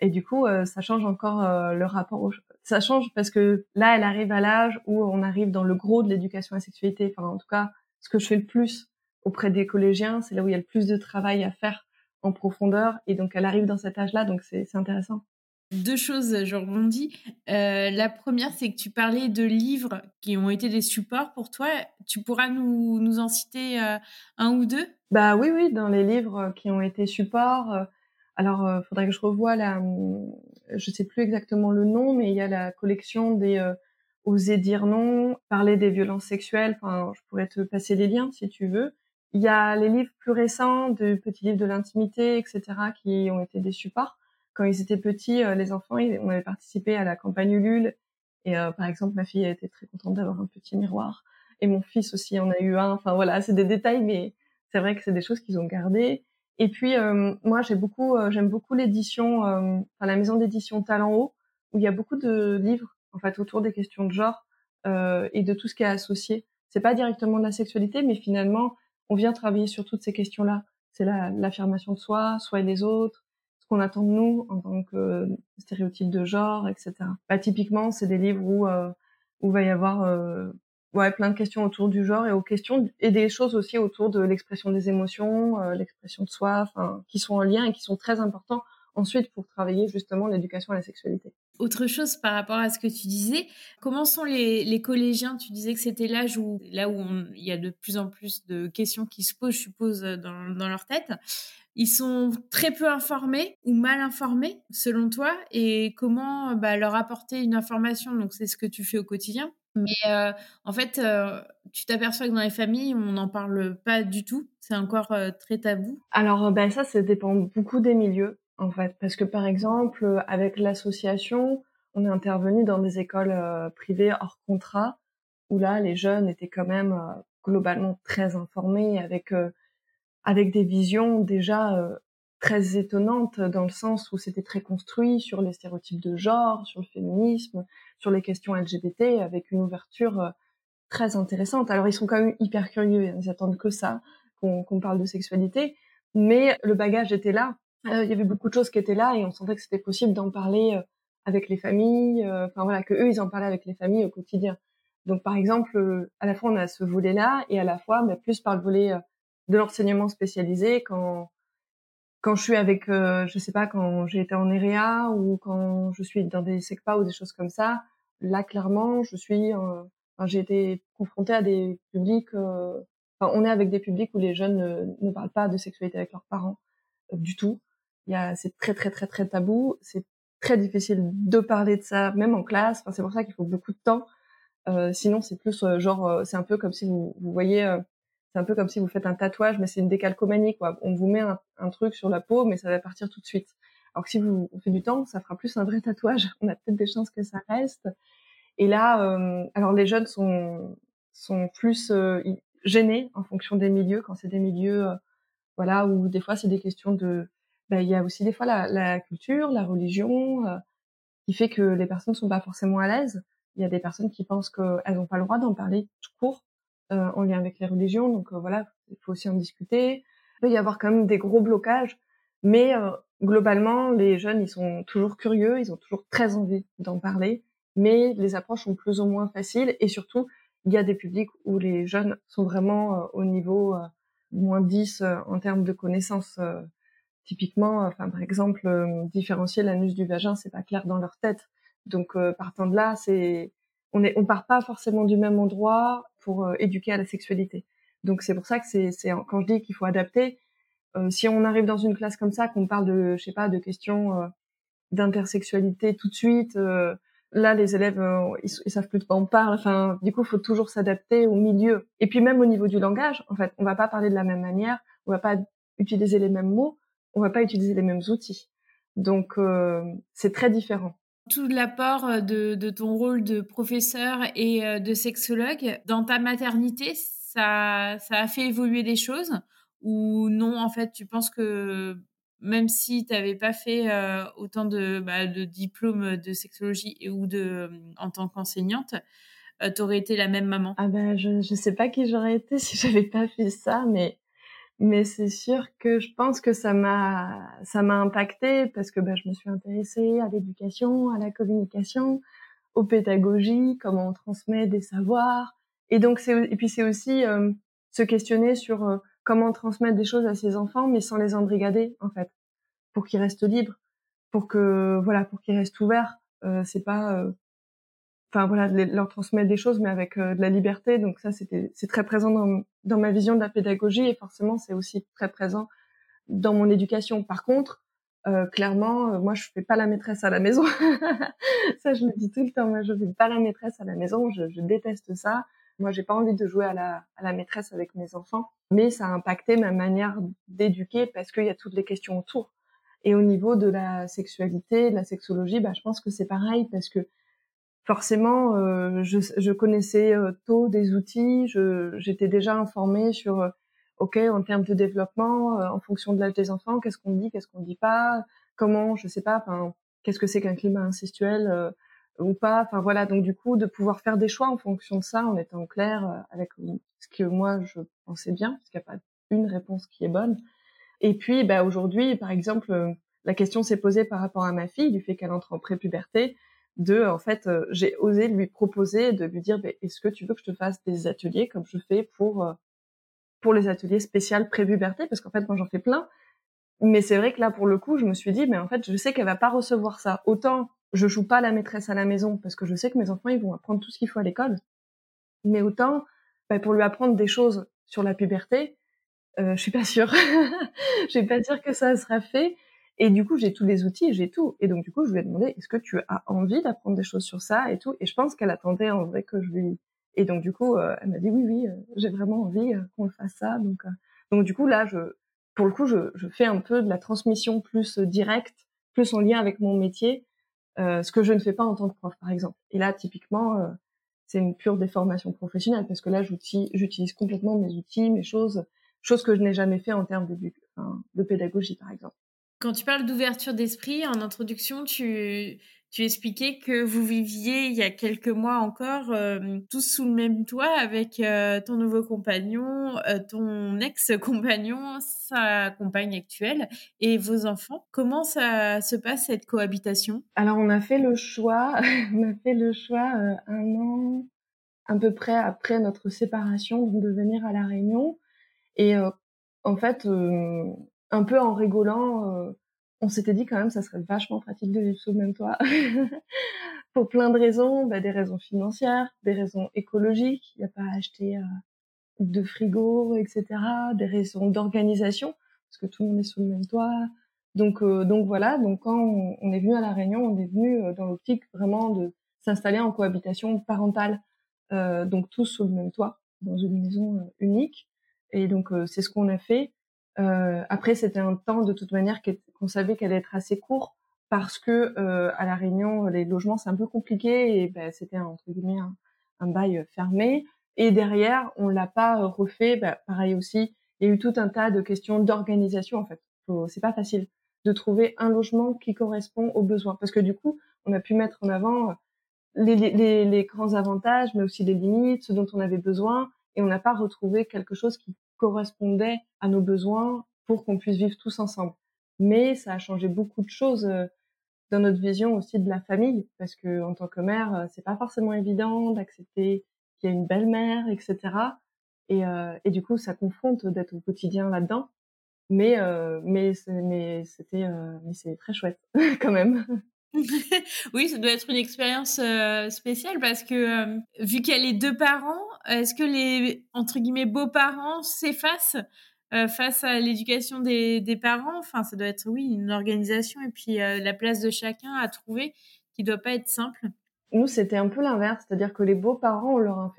et du coup, ça change encore le rapport au, ça change parce que là, elle arrive à l'âge où on arrive dans le gros de l'éducation à la sexualité. Enfin, en tout cas, ce que je fais le plus auprès des collégiens, c'est là où il y a le plus de travail à faire en profondeur. Et donc, elle arrive dans cet âge-là, donc c'est intéressant. Deux choses, je rebondis. Euh, la première, c'est que tu parlais de livres qui ont été des supports pour toi. Tu pourras nous, nous en citer euh, un ou deux? Bah oui, oui, dans les livres qui ont été supports. Euh, alors, il faudrait que je revoie la, je sais plus exactement le nom, mais il y a la collection des euh, Oser dire non, parler des violences sexuelles. Enfin, je pourrais te passer les liens si tu veux. Il y a les livres plus récents, de petits livres de l'intimité, etc., qui ont été des supports. Quand ils étaient petits, euh, les enfants, on avait participé à la campagne Ulule. Et euh, par exemple, ma fille a été très contente d'avoir un petit miroir. Et mon fils aussi en a eu un. Enfin voilà, c'est des détails, mais c'est vrai que c'est des choses qu'ils ont gardées. Et puis euh, moi j'ai beaucoup euh, j'aime beaucoup l'édition euh, enfin la maison d'édition Talent Haut où il y a beaucoup de livres en fait autour des questions de genre et de tout ce qui est associé. C'est pas directement de la sexualité mais finalement on vient travailler sur toutes ces questions-là. C'est l'affirmation de soi, soi et les autres, ce qu'on attend de nous en tant que stéréotype de genre, etc. Bah, typiquement, c'est des livres où où va y avoir ouais, plein de questions autour du genre et aux questions et des choses aussi autour de l'expression des émotions, euh, l'expression de soi, qui sont en lien et qui sont très importants ensuite pour travailler justement l'éducation à la sexualité. Autre chose par rapport à ce que tu disais, comment sont les, les collégiens? Tu disais que c'était l'âge où là où il y a de plus en plus de questions qui se posent, je suppose, dans, dans leur tête. Ils sont très peu informés ou mal informés, selon toi, et comment bah, leur apporter une information? Donc c'est ce que tu fais au quotidien mais euh, en fait, euh, tu t'aperçois que dans les familles, on n'en parle pas du tout. C'est encore euh, très tabou. Alors, ben ça, ça dépend beaucoup des milieux, en fait. Parce que, par exemple, avec l'association, on est intervenu dans des écoles privées hors contrat, où là, les jeunes étaient quand même globalement très informés, avec avec des visions déjà très étonnante dans le sens où c'était très construit sur les stéréotypes de genre, sur le féminisme, sur les questions LGBT, avec une ouverture euh, très intéressante. Alors ils sont quand même hyper curieux, ils attendent que ça, qu'on parle de sexualité, mais le bagage était là. Euh, il y avait beaucoup de choses qui étaient là et on sentait que c'était possible d'en parler euh, avec les familles. Enfin voilà, que eux ils en parlaient avec les familles au quotidien. Donc par exemple, à la fois on a ce volet-là et à la fois, mais plus par le volet de l'enseignement spécialisé quand quand je suis avec, euh, je sais pas, quand j'ai été en EREA ou quand je suis dans des SECPA ou des choses comme ça, là clairement, je suis, enfin, j'ai été confrontée à des publics. Euh, enfin, on est avec des publics où les jeunes ne, ne parlent pas de sexualité avec leurs parents euh, du tout. Il y a, c'est très très très très tabou. C'est très difficile de parler de ça, même en classe. Enfin, c'est pour ça qu'il faut beaucoup de temps. Euh, sinon, c'est plus genre, c'est un peu comme si vous, vous voyez c'est un peu comme si vous faites un tatouage, mais c'est une décalcomanie. On vous met un, truc sur la peau, mais ça va partir tout de suite. Alors que si vous on fait du temps, ça fera plus un vrai tatouage. On a peut-être des chances que ça reste. Et là, euh, alors les jeunes sont plus euh, gênés en fonction des milieux. Quand c'est des milieux, euh, voilà, où des fois c'est des questions de, bah, il y a aussi des fois la, la culture, la religion, qui fait que les personnes sont pas forcément à l'aise. Il y a des personnes qui pensent qu'elles n'ont pas le droit d'en parler tout court euh, en lien avec les religions. Donc euh, voilà, il faut aussi en discuter. Il peut y avoir quand même des gros blocages, mais euh, globalement, les jeunes, ils sont toujours curieux, ils ont toujours très envie d'en parler, mais les approches sont plus ou moins faciles et surtout, il y a des publics où les jeunes sont vraiment au niveau moins 10 en termes de connaissances. typiquement, enfin par exemple, différencier l'anus du vagin, c'est pas clair dans leur tête. Donc partant de là, c'est on est on part pas forcément du même endroit pour euh, éduquer à la sexualité. Donc c'est pour ça que c'est quand je dis qu'il faut adapter. Euh, si on arrive dans une classe comme ça, qu'on parle de je sais pas de questions euh, d'intersexualité tout de suite, là les élèves ils, savent plus de quoi on parle. Enfin du coup il faut toujours s'adapter au milieu. Et puis même au niveau du langage, en fait, on va pas parler de la même manière, on va pas utiliser les mêmes mots, on va pas utiliser les mêmes outils. Donc c'est très différent tout l'apport euh, de, ton rôle de professeur et euh, de sexologue. Dans ta maternité, ça, ça a fait évoluer des choses ou non En fait, tu penses que même si tu n'avais pas fait euh, autant de, bah, de diplômes de sexologie ou de, en tant qu'enseignante, tu aurais été la même maman? Ah ben, je ne sais pas qui j'aurais été si j'avais pas fait ça, mais mais c'est sûr que je pense que ça m'a ça m'a impacté parce que bah, je me suis intéressée à l'éducation, à la communication, aux pédagogies, comment on transmet des savoirs. Et donc c'est et puis c'est aussi euh, se questionner sur euh, comment transmettre des choses à ses enfants, mais sans les embrigader en fait, pour qu'ils restent libres, pour que voilà, pour qu'ils restent ouverts. Euh, c'est pas euh, enfin voilà, leur transmettre des choses, mais avec euh, de la liberté. Donc ça, c'était c'est très présent dans, dans ma vision de la pédagogie et forcément, c'est aussi très présent dans mon éducation. Par contre, euh, clairement, euh, moi, je fais pas la maîtresse à la maison. ça, je le dis tout le temps. Moi, je fais pas la maîtresse à la maison. Je, je déteste ça. Moi, j'ai pas envie de jouer à la, à la maîtresse avec mes enfants, mais ça a impacté ma manière d'éduquer parce qu'il y a toutes les questions autour. Et au niveau de la sexualité, de la sexologie, bah, je pense que c'est pareil parce que forcément, euh, je, je, connaissais euh, tôt des outils, j'étais déjà informée sur, euh, ok, en termes de développement, en fonction de l'âge des enfants, qu'est-ce qu'on dit, qu'est-ce qu'on dit pas, comment, je sais pas, enfin, qu'est-ce que c'est qu'un climat incestuel ou pas, enfin voilà, donc du coup, de pouvoir faire des choix en fonction de ça, en étant clair avec ce que moi je pensais bien, parce qu'il n'y a pas une réponse qui est bonne. Et puis, bah, aujourd'hui, par exemple, la question s'est posée par rapport à ma fille, du fait qu'elle entre en prépuberté de en fait euh, j'ai osé lui proposer de lui dire est-ce que tu veux que je te fasse des ateliers comme je fais pour euh, pour les ateliers spéciaux pré-puberté? Parce qu'en fait moi j'en fais plein. Mais c'est vrai que là pour le coup je me suis dit mais en fait je sais qu'elle va pas recevoir ça. Autant je joue pas la maîtresse à la maison parce que je sais que mes enfants ils vont apprendre tout ce qu'il faut à l'école. Mais autant bah, pour lui apprendre des choses sur la puberté euh, je suis pas sûre. Je suis pas sûre que ça sera fait et du coup, j'ai tous les outils, j'ai tout. Et donc, du coup, je lui ai demandé, est-ce que tu as envie d'apprendre des choses sur ça et tout? Et je pense qu'elle attendait en vrai que je lui... Et donc, du coup, euh, elle m'a dit, oui, oui, euh, j'ai vraiment envie euh, qu'on fasse ça. Donc, donc, du coup, là, je, pour le coup, je, je, fais un peu de la transmission plus directe, plus en lien avec mon métier, ce que je ne fais pas en tant que prof, par exemple. Et là, typiquement, c'est une pure déformation professionnelle parce que là, j'utilise complètement mes outils, mes choses, choses que je n'ai jamais fait en termes de, de pédagogie, par exemple. Quand tu parles d'ouverture d'esprit, en introduction, tu, tu expliquais que vous viviez il y a quelques mois encore euh, tous sous le même toit avec euh, ton nouveau compagnon, euh, ton ex-compagnon, sa compagne actuelle et vos enfants. Comment ça se passe cette cohabitation? Alors on a fait le choix, on a fait le choix un an à peu près après notre séparation de venir à la Réunion et en fait un peu en rigolant on s'était dit quand même ça serait vachement pratique de vivre sous le même toit pour plein de raisons, bah, des raisons financières, des raisons écologiques, il n'y a pas à acheter euh, de frigo, etc., des raisons d'organisation parce que tout le monde est sous le même toit. Donc euh, donc voilà, donc quand on, est venu à la Réunion, on est venu euh, dans l'optique vraiment de s'installer en cohabitation parentale, donc tous sous le même toit dans une maison unique. Et donc c'est ce qu'on a fait. Euh, après, c'était un temps de toute manière qu'on savait qu'elle allait être assez court parce que euh, à la Réunion, les logements c'est un peu compliqué et ben, c'était entre guillemets un, bail fermé. Et derrière, on l'a pas refait. Ben, pareil aussi, il y a eu tout un tas de questions d'organisation en fait. C'est pas facile de trouver un logement qui correspond aux besoins parce que du coup, on a pu mettre en avant les, les, les grands avantages, mais aussi les limites, ce dont on avait besoin, et on n'a pas retrouvé quelque chose qui correspondait à nos besoins pour qu'on puisse vivre tous ensemble. Mais ça a changé beaucoup de choses euh, dans notre vision aussi de la famille, parce que en tant que mère, euh, c'est pas forcément évident d'accepter qu'il y a une belle-mère, etc. Et, euh, et, du coup, ça confronte d'être au quotidien là-dedans. Mais euh, mais mais c'était euh, mais c'est très chouette quand même. oui, ça doit être une expérience euh, spéciale parce que euh, vu qu'elle est deux parents, est-ce que les entre guillemets beaux-parents s'effacent euh, face à l'éducation des, parents? Enfin, ça doit être oui une organisation et puis la place de chacun à trouver qui doit pas être simple. Nous, c'était un peu l'inverse, c'est-à-dire que les beaux-parents, on leur a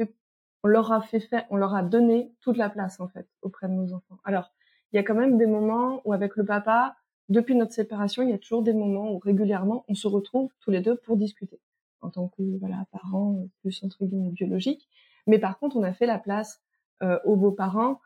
on leur a donné toute la place en fait auprès de nos enfants. Alors, il y a quand même des moments où avec le papa, depuis notre séparation, il y a toujours des moments où régulièrement on se retrouve tous les deux pour discuter en tant que voilà parents plus entre guillemets biologiques. Mais par contre, on a fait la place euh, aux beaux-parents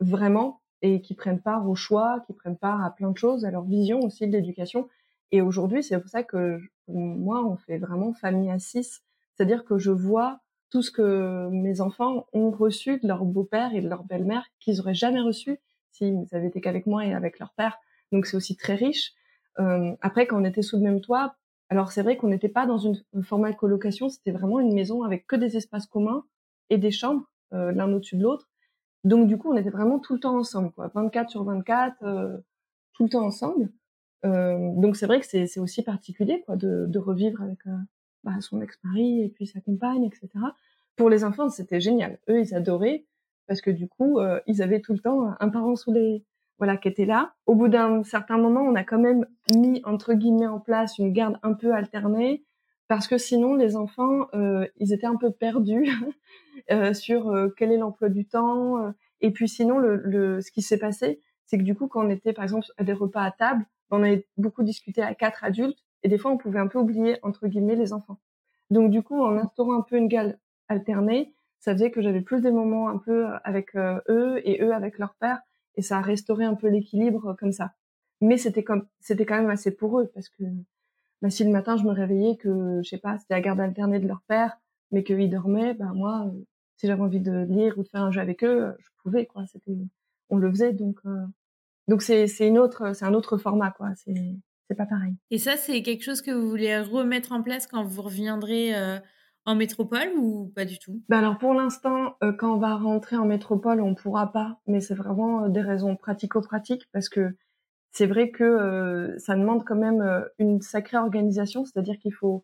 vraiment et qui prennent part au choix, qui prennent part à plein de choses, à leur vision aussi de l'éducation. Et aujourd'hui, c'est pour ça que moi, on fait vraiment famille à six, c'est-à-dire que je vois tout ce que mes enfants ont reçu de leur beau-père et de leur belle-mère qu'ils auraient jamais reçu s'ils avaient été qu'avec moi et avec leur père donc c'est aussi très riche. Euh, après, quand on était sous le même toit, alors c'est vrai qu'on n'était pas dans une, format de colocation, c'était vraiment une maison avec que des espaces communs et des chambres, euh, l'un au-dessus de l'autre. Donc du coup, on était vraiment tout le temps ensemble, quoi, 24 sur 24, euh, tout le temps ensemble. Euh, donc c'est vrai que c'est aussi particulier, quoi, de, de revivre avec euh, bah, son ex-mari et puis sa compagne, etc. Pour les enfants, c'était génial. Eux, ils adoraient parce que du coup, euh, ils avaient tout le temps un parent sous les voilà, qui était là. Au bout d'un certain moment, on a quand même mis entre guillemets en place une garde un peu alternée parce que sinon les enfants, euh, ils étaient un peu perdus euh, sur euh, quel est l'emploi du temps. et puis sinon, le, le ce qui s'est passé, c'est que du coup, quand on était par exemple à des repas à table, on avait beaucoup discuté à quatre adultes et des fois, on pouvait un peu oublier entre guillemets les enfants. Donc du coup, en instaurant un peu une garde alternée, ça faisait que j'avais plus des moments un peu avec eux et eux avec leur père et ça a restauré un peu l'équilibre comme ça. Mais c'était comme c'était quand même assez pour eux parce que bah, si le matin je me réveillais que je sais pas c'était la garde alternée de leur père mais qu'ils dormaient, bah moi euh, si j'avais envie de lire ou de faire un jeu avec eux, je pouvais quoi. C'était on le faisait donc euh, donc c'est c'est une autre c'est un autre format quoi. C'est c'est pas pareil. Et ça c'est quelque chose que vous voulez remettre en place quand vous reviendrez euh, en métropole ou pas du tout? Bah Alors pour l'instant, euh, quand on va rentrer en métropole, on pourra pas, mais c'est vraiment euh, des raisons pratico-pratiques parce que c'est vrai que euh, ça demande quand même une sacrée organisation, c'est-à-dire qu'il faut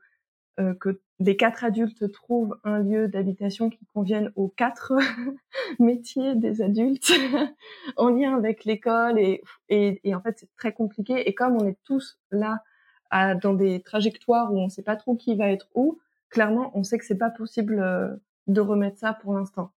que les quatre adultes trouvent un lieu d'habitation qui convienne aux quatre métiers des adultes en lien avec l'école et, et, et, en fait c'est très compliqué. Et comme on est tous là à, dans des trajectoires où on ne sait pas trop qui va être où, clairement, on sait que c'est pas possible euh, de remettre ça pour l'instant.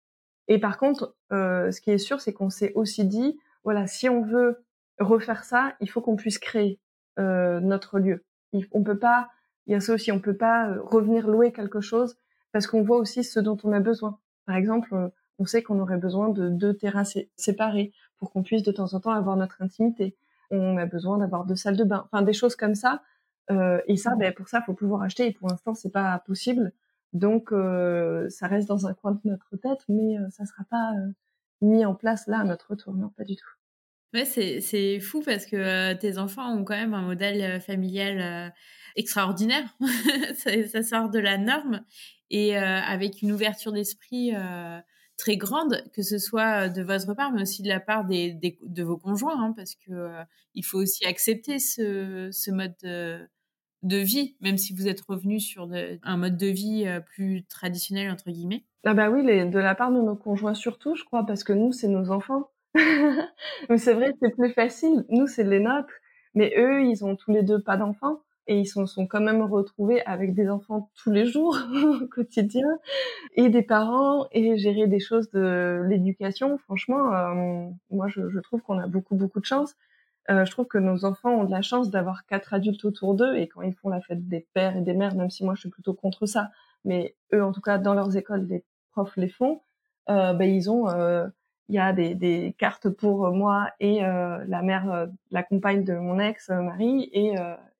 Et par contre, euh, ce qui est sûr, c'est qu'on s'est aussi dit, voilà, si on veut refaire ça, il faut qu'on puisse créer euh, notre lieu. on peut pas, il y a ça aussi, on peut pas revenir louer quelque chose parce qu'on voit aussi ce dont on a besoin. Par exemple, on sait qu'on aurait besoin de deux terrasses séparées pour qu'on puisse de temps en temps avoir notre intimité. on a besoin d'avoir deux salles de bain, enfin des choses comme ça. Euh, et ça, ben, pour ça, faut pouvoir acheter. Et pour l'instant, c'est pas possible. Donc, euh, ça reste dans un coin de notre tête, mais euh, ça sera pas euh, mis en place là à notre retour. Non, pas du tout. Ouais, c'est fou parce que tes enfants ont quand même un modèle familial extraordinaire. ça, ça, sort de la norme et avec une ouverture d'esprit très grande, que ce soit de votre part, mais aussi de la part des, des de vos conjoints, hein, parce que il faut aussi accepter ce, ce mode de, de, vie, même si vous êtes revenu sur un mode de vie plus traditionnel entre guillemets. Ah bah oui, de la part de nos conjoints surtout, je crois, parce que nous c'est nos enfants. mais c'est vrai, c'est plus facile. Nous c'est les nôtres, mais eux ils ont tous les deux pas d'enfants et ils se sont quand même retrouvés avec des enfants tous les jours au quotidien et des parents et gérer des choses de l'éducation. Franchement, euh, moi je, trouve qu'on a beaucoup beaucoup de chance. Euh, je trouve que nos enfants ont de la chance d'avoir quatre adultes autour d'eux et quand ils font la fête des pères et des mères, même si moi je suis plutôt contre ça, mais eux en tout cas dans leurs écoles, les profs les font. Euh, ben ils ont euh, il y a des, des, cartes pour moi et euh, la mère, la compagne de mon ex, Marie, et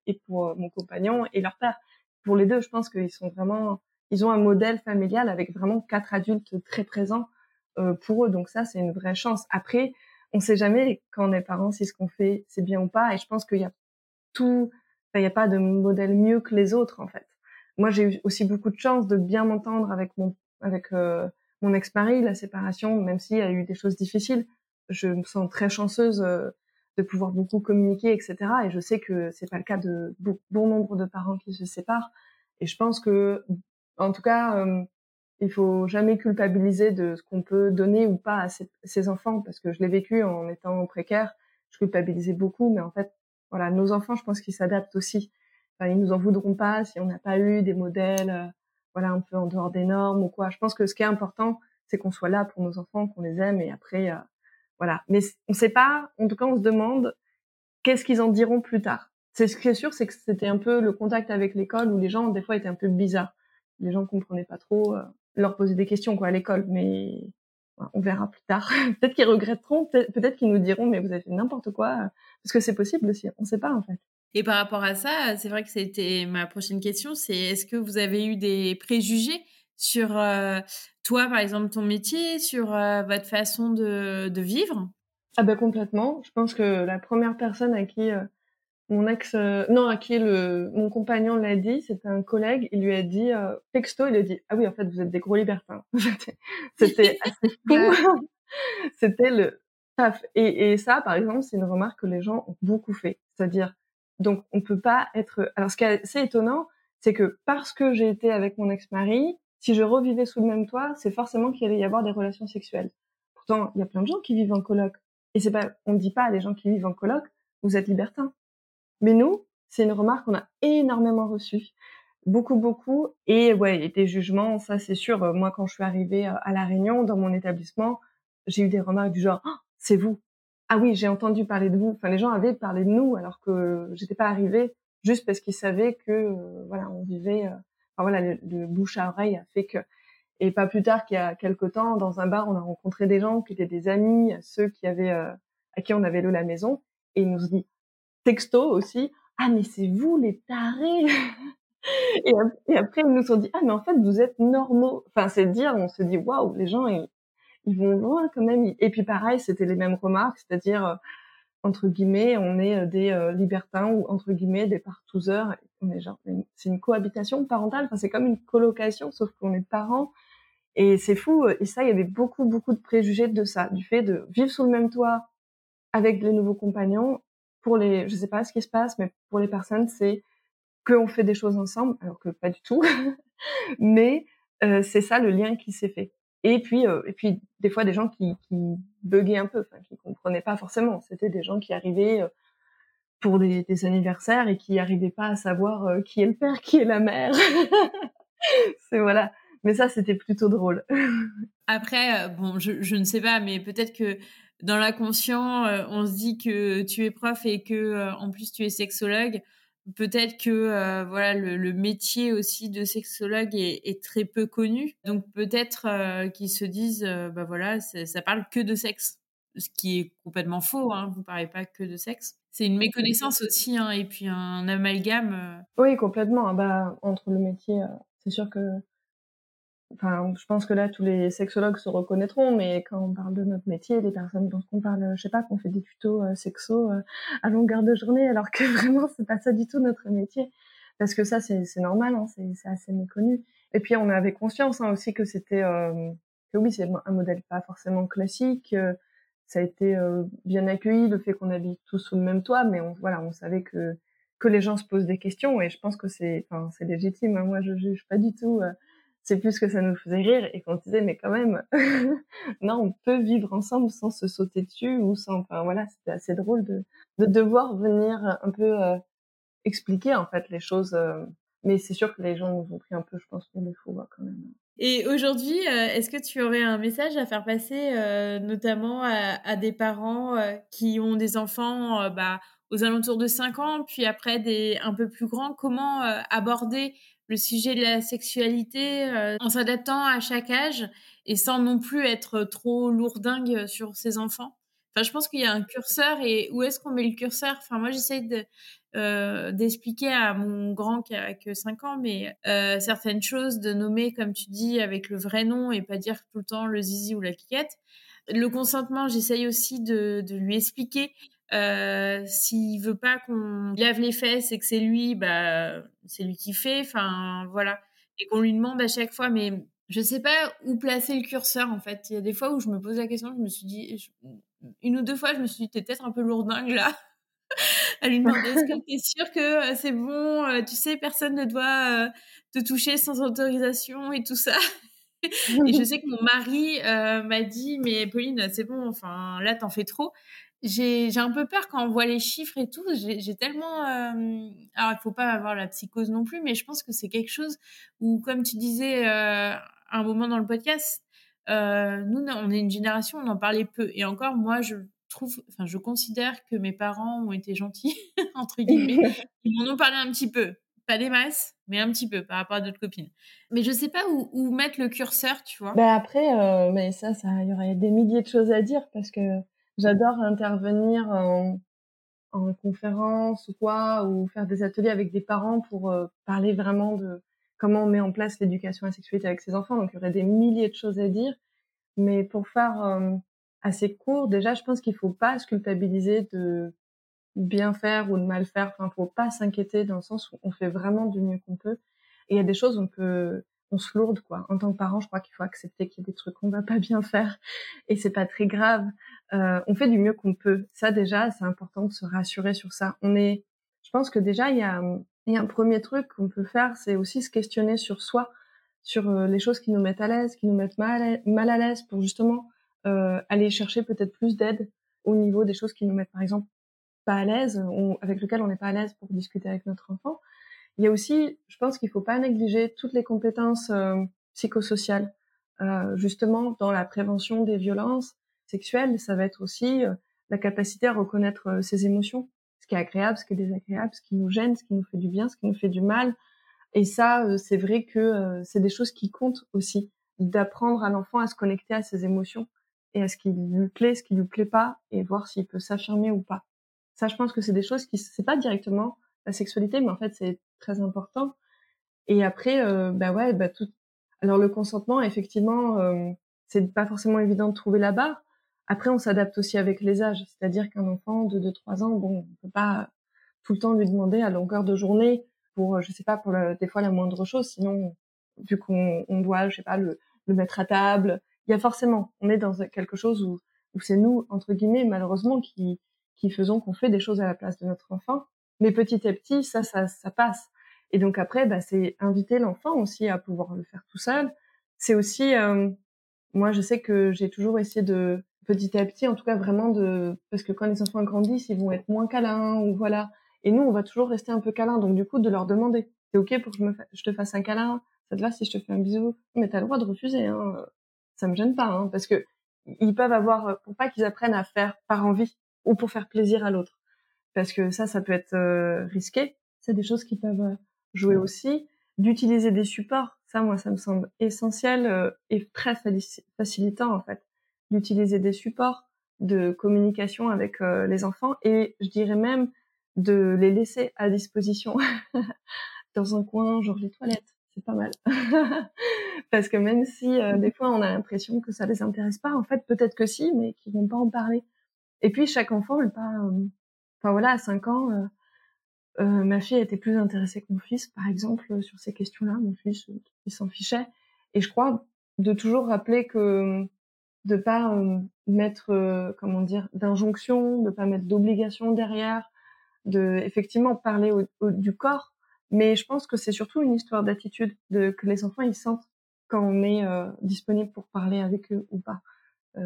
et pour euh, mon compagnon et leur père. Pour les deux, je pense qu'ils sont vraiment, ils ont un modèle familial avec vraiment quatre adultes très présents euh, pour eux. Donc ça, c'est une vraie chance. Après, on sait jamais quand on est parents si ce qu'on fait c'est bien ou pas. Et je pense qu'il y a tout, il n'y a pas de modèle mieux que les autres en fait. Moi, j'ai eu aussi beaucoup de chance de bien m'entendre avec mon avec euh, mon ex-mari, la séparation, même s'il y a eu des choses difficiles. Je me sens très chanceuse de pouvoir beaucoup communiquer, etc. Et je sais que c'est pas le cas de bon nombre de parents qui se séparent. Et je pense que, en tout cas, euh, il faut jamais culpabiliser de ce qu'on peut donner ou pas à ses, enfants, parce que je l'ai vécu en étant précaire. Je culpabilisais beaucoup, mais en fait, voilà, nos enfants, je pense qu'ils s'adaptent aussi. Enfin, ils nous en voudront pas si on n'a pas eu des modèles, euh, voilà, un peu en dehors des normes ou quoi. Je pense que ce qui est important, c'est qu'on soit là pour nos enfants, qu'on les aime, et après, euh, voilà. Mais on sait pas, en tout cas, on se demande qu'est-ce qu'ils en diront plus tard. C'est ce qui est sûr, c'est que c'était un peu le contact avec l'école où les gens, des fois, étaient un peu bizarres. Les gens comprenaient pas trop, euh, leur poser des questions, quoi, à l'école. Mais on verra plus tard. peut-être qu'ils regretteront, peut-être qu'ils nous diront, mais vous avez fait n'importe quoi. Parce que c'est possible aussi. On ne sait pas, en fait. Et par rapport à ça, c'est vrai que c'était ma prochaine question, c'est est-ce que vous avez eu des préjugés sur euh, toi, par exemple, ton métier, sur euh, votre façon de, de, vivre? Ah ben complètement. Je pense que la première personne à qui euh, mon ex, non, à qui le, mon compagnon l'a dit, c'était un collègue. Il lui a dit texto, il a dit ah oui, en fait, vous êtes des gros libertins. c'était assez fou. c'était le taf. Et, et ça, par exemple, c'est une remarque que les gens ont beaucoup fait. C'est-à-dire, donc, on peut pas être. Alors, ce qui est assez étonnant, c'est que parce que j'ai été avec mon ex-mari, si je revivais sous le même toit, c'est forcément qu'il allait y avoir des relations sexuelles. Pourtant, il y a plein de gens qui vivent en coloc. Et c'est pas, on ne dit pas à les gens qui vivent en coloc, vous êtes libertins. Mais nous, c'est une remarque qu'on a énormément reçue. Beaucoup, beaucoup. Et ouais, et des jugements, ça c'est sûr. Moi, quand je suis arrivée euh, à La Réunion, dans mon établissement, j'ai eu des remarques du genre, oh, c'est vous. Ah oui, j'ai entendu parler de vous. Enfin, les gens avaient parlé de nous alors que j'étais pas arrivée juste parce qu'ils savaient que, euh, voilà, on vivait euh, voilà, le, bouche à oreille a fait que. Et pas plus tard qu'il y a quelque temps, dans un bar, on a rencontré des gens qui étaient des amis, ceux qui avaient euh, à qui on avait loué la maison, et ils nous dit texto aussi, ah mais c'est vous les tarés. et, après ils nous ont dit ah mais en fait vous êtes normaux. Enfin c'est dire, on se dit waouh les gens ils, ils vont loin quand même. Et puis pareil c'était les mêmes remarques, c'est-à-dire euh, entre guillemets, on est euh, des euh, libertins ou entre guillemets des partouzeurs. On est genre, c'est une cohabitation parentale. Enfin, c'est comme une colocation, sauf qu'on est parents. Et c'est fou. Et ça, il y avait beaucoup, beaucoup de préjugés de ça, du fait de vivre sous le même toit avec les nouveaux compagnons. Pour les, je sais pas ce qui se passe, mais pour les personnes, c'est qu'on fait des choses ensemble, alors que pas du tout. mais euh, c'est ça le lien qui s'est fait. Et puis, euh, et puis des fois des gens qui, qui buguaient un peu, enfin qui comprenaient pas forcément. C'était des gens qui arrivaient euh, pour des, anniversaires et qui n'arrivaient pas à savoir qui est le père, qui est la mère. c'est voilà. Mais ça, c'était plutôt drôle. Après, bon, je, ne sais pas, mais peut-être que dans l'inconscient, on se dit que tu es prof et que en plus tu es sexologue peut-être que euh, voilà le, métier aussi de sexologue est, très peu connu donc peut-être euh, qu'ils se disent euh, bah voilà ça parle que de sexe ce qui est complètement faux. Hein, vous parlez pas que de sexe. C'est une méconnaissance aussi, hein, et puis un amalgame. Oui, complètement. Bah, entre le métier, c'est sûr que enfin, je pense que là, tous les sexologues se reconnaîtront, mais quand on parle de notre métier, les personnes dont on parle, je sais pas, qu'on fait des tutos euh, sexo euh, à longueur de journée, alors que vraiment, c'est pas ça du tout notre métier. Parce que ça, c'est normal, hein, c'est assez méconnu. Et puis, on avait conscience hein, aussi que c'était, euh, que oui, c'est un modèle pas forcément classique. ça a été bien accueilli, le fait qu'on habite tous sous le même toit, mais on, voilà, on savait que que les gens se posent des questions, et je pense que c'est, légitime. Hein. Moi, je juge pas du tout c'est plus que ça nous faisait rire et qu'on disait mais quand même non on peut vivre ensemble sans se sauter dessus ou sans enfin voilà c'était assez drôle de, de devoir venir un peu euh, expliquer en fait les choses euh, mais c'est sûr que les gens nous ont pris un peu je pense pour des fous quand même. Et aujourd'hui euh, est-ce que tu aurais un message à faire passer notamment à, à, des parents qui ont des enfants bah, aux alentours de 5 ans puis après des un peu plus grands? Comment aborder le sujet de la sexualité euh, en s'adaptant à chaque âge et sans non plus être trop lourdingue sur ses enfants. Enfin, je pense qu'il y a un curseur et où est-ce qu'on met le curseur? Enfin, moi, j'essaie de, euh, d'expliquer à mon grand qui a que 5 ans, mais euh, certaines choses, de nommer, comme tu dis, avec le vrai nom et pas dire tout le temps le zizi ou la cliquette. Le consentement, j'essaye aussi de, de lui expliquer euh, S'il veut pas qu'on lave les fesses et que c'est lui, bah c'est lui qui fait. Enfin voilà, et qu'on lui demande à chaque fois. Mais je sais pas où placer le curseur en fait. Il y a des fois où je me pose la question. Je me suis dit une ou deux fois, je me suis dit t'es peut-être un peu lourdingue là. à lui demander est-ce que t'es sûr que euh, c'est bon euh, Tu sais, personne ne doit te toucher sans autorisation et tout ça? et je sais que mon mari m'a dit mais Pauline c'est bon enfin là t'en fais trop j'ai un peu peur quand on voit les chiffres et tout. J'ai tellement. Euh... Alors, il faut pas avoir la psychose non plus, mais je pense que c'est quelque chose où, comme tu disais euh, un moment dans le podcast, euh, nous, on est une génération, on en parlait peu. Et encore, moi, je trouve, enfin, je considère que mes parents ont été gentils, entre guillemets. Ils m'en ont parlé un petit peu. Pas des masses, mais un petit peu par rapport à d'autres copines. Mais je sais pas où, où mettre le curseur, tu vois. Ben après, euh, mais ça, ça, il y aurait des milliers de choses à dire parce que J'adore intervenir en, en conférence ou quoi, ou faire des ateliers avec des parents pour euh, parler vraiment de comment on met en place l'éducation à la sexualité avec ses enfants. Donc il y aurait des milliers de choses à dire, mais pour faire euh, assez court, déjà je pense qu'il faut pas se culpabiliser de bien faire ou de mal faire. Enfin, faut pas s'inquiéter dans le sens où on fait vraiment du mieux qu'on peut. Et il y a des choses on peut on se lourde quoi. En tant que parent, je crois qu'il faut accepter qu'il y a des trucs qu'on va pas bien faire et c'est pas très grave. Euh, on fait du mieux qu'on peut. Ça déjà, c'est important de se rassurer sur ça. On est, je pense que déjà il y a, y a un premier truc qu'on peut faire, c'est aussi se questionner sur soi, sur euh, les choses qui nous mettent à l'aise, qui nous mettent mal, à l'aise, pour justement euh, aller chercher peut-être plus d'aide au niveau des choses qui nous mettent par exemple pas à l'aise, avec lesquelles on n'est pas à l'aise pour discuter avec notre enfant. Il y a aussi, je pense qu'il faut pas négliger toutes les compétences euh, psychosociales. Euh, justement, dans la prévention des violences sexuelles, ça va être aussi euh, la capacité à reconnaître euh, ses émotions, ce qui est agréable, ce qui est désagréable, ce qui nous gêne, ce qui nous fait du bien, ce qui nous fait du mal. Et ça, c'est vrai que c'est des choses qui comptent aussi, d'apprendre à l'enfant à se connecter à ses émotions et à ce qui lui plaît, ce qui lui plaît pas, et voir s'il peut s'affirmer ou pas. Ça, je pense que c'est des choses qui, c'est pas directement la sexualité, mais en fait, c'est très important. Et après, euh, bah ouais, bah tout. Alors le consentement, effectivement, euh, c'est pas forcément évident de trouver la barre. Après, on s'adapte aussi avec les âges, c'est-à-dire qu'un enfant de 2-3 ans, bon, on peut pas tout le temps lui demander à longueur de journée pour, je sais pas, pour des fois la moindre chose, sinon, vu qu'on on doit, je sais pas, le, le mettre à table, il y a forcément, on est dans quelque chose où, où c'est nous, entre guillemets, malheureusement, qui, qui faisons qu'on fait des choses à la place de notre enfant. Mais petit à petit, ça, ça, ça passe. Et donc après, bah, c'est inviter l'enfant aussi à pouvoir le faire tout seul. C'est aussi, euh, moi, je sais que j'ai toujours essayé de petit à petit, en tout cas vraiment de, parce que quand les enfants grandissent, ils vont être moins câlins ou voilà. Et nous, on va toujours rester un peu câlins. Donc du coup, de leur demander, c'est ok pour que je, me je te fasse un câlin, ça te va si je te fais un bisou, mais t'as le droit de refuser. Hein. Ça me gêne pas, hein, parce que ils peuvent avoir, pour pas qu'ils apprennent à faire par envie ou pour faire plaisir à l'autre parce que ça, ça peut être euh, risqué. C'est des choses qui peuvent euh, jouer aussi. D'utiliser des supports, ça, moi, ça me semble essentiel euh, et très facilitant en fait. D'utiliser des supports, de communication avec les enfants et je dirais même de les laisser à disposition dans un coin, genre les toilettes. C'est pas mal. Parce que même si des fois on a l'impression que ça les intéresse pas, en fait peut-être que si, mais qu'ils vont pas en parler. Et puis chaque enfant n'est pas, enfin voilà, à 5 ans, euh, ma fille était plus intéressée que mon fils, par exemple, sur ces questions-là. Mon fils, il s'en fichait. Et je crois de toujours rappeler que de pas euh, mettre, euh, comment dire, d'injonction, de pas mettre d'obligation derrière, de effectivement parler du corps. Mais je pense que c'est surtout une histoire d'attitude, de que les enfants ils sentent quand on est euh, disponible pour parler avec eux ou pas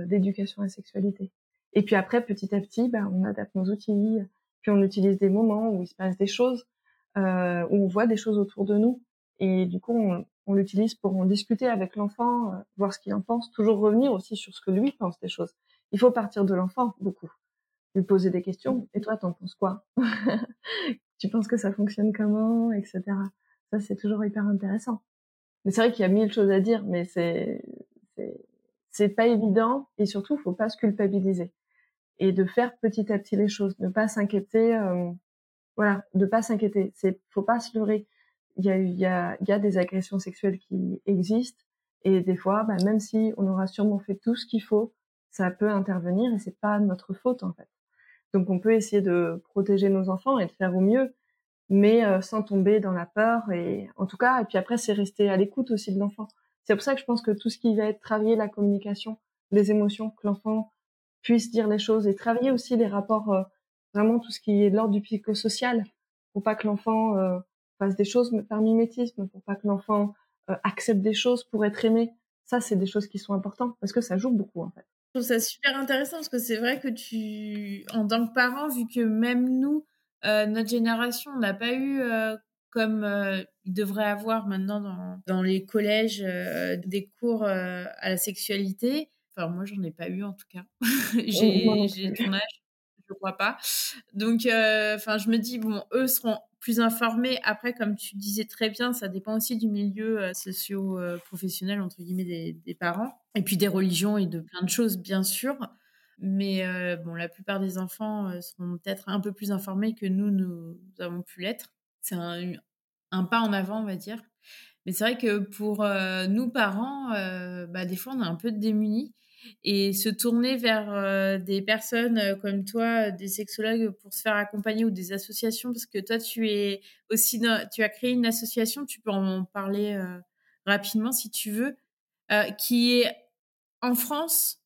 d'éducation à la sexualité. Et puis après, petit à petit, ben, on adapte nos outils, puis on utilise des moments où il se passe des choses, où on voit des choses autour de nous. Et du coup, on, on l'utilise pour en discuter avec l'enfant, euh, voir ce qu'il en pense, toujours revenir aussi sur ce que lui pense des choses. Il faut partir de l'enfant beaucoup, lui poser des questions. Et toi, t'en penses quoi? Tu penses que ça fonctionne comment, etc. Ça, c'est toujours hyper intéressant. Mais c'est vrai qu'il y a mille choses à dire, mais c'est c'est pas évident et surtout, faut pas se culpabiliser et de faire petit à petit les choses, ne pas s'inquiéter. Euh, voilà, de pas s'inquiéter. C'est faut pas se leurrer il y a, y, a, y a des agressions sexuelles qui existent et des fois, bah, même si on aura sûrement fait tout ce qu'il faut, ça peut intervenir et c'est pas notre faute en fait. Donc on peut essayer de protéger nos enfants et de faire au mieux, mais euh, sans tomber dans la peur et en tout cas et puis après c'est rester à l'écoute aussi de l'enfant. C'est pour ça que je pense que tout ce qui va être travailler la communication, les émotions, que l'enfant puisse dire les choses et travailler aussi les rapports, euh, vraiment tout ce qui est de l'ordre du psychosocial, pour pas que l'enfant euh, fasse des choses par mimétisme, pour pas que l'enfant euh, accepte des choses pour être aimé. Ça, c'est des choses qui sont importantes parce que ça joue beaucoup en fait. Je trouve ça super intéressant parce que c'est vrai que tu, en tant que parent, vu que même nous, euh, notre génération, on n'a pas eu euh, comme il devrait avoir maintenant dans, dans les collèges des cours à la sexualité. Enfin, moi, j'en ai pas eu en tout cas. j'ai ton âge, je crois pas. Donc, enfin, je me dis bon, eux seront plus informés. Après, comme tu disais très bien, ça dépend aussi du milieu euh, socio-professionnel, entre guillemets, des, parents. Et puis des religions et de plein de choses, bien sûr. Mais euh, bon, la plupart des enfants euh, seront peut-être un peu plus informés que nous, nous, avons pu l'être. C'est un, un, pas en avant, on va dire. Mais c'est vrai que pour nous, parents, bah, des fois, on est un peu démunis et se tourner vers euh, des personnes euh, comme toi, des sexologues pour se faire accompagner ou des associations parce que toi tu es aussi tu as créé une association, tu peux en parler euh, rapidement si tu veux, qui est en France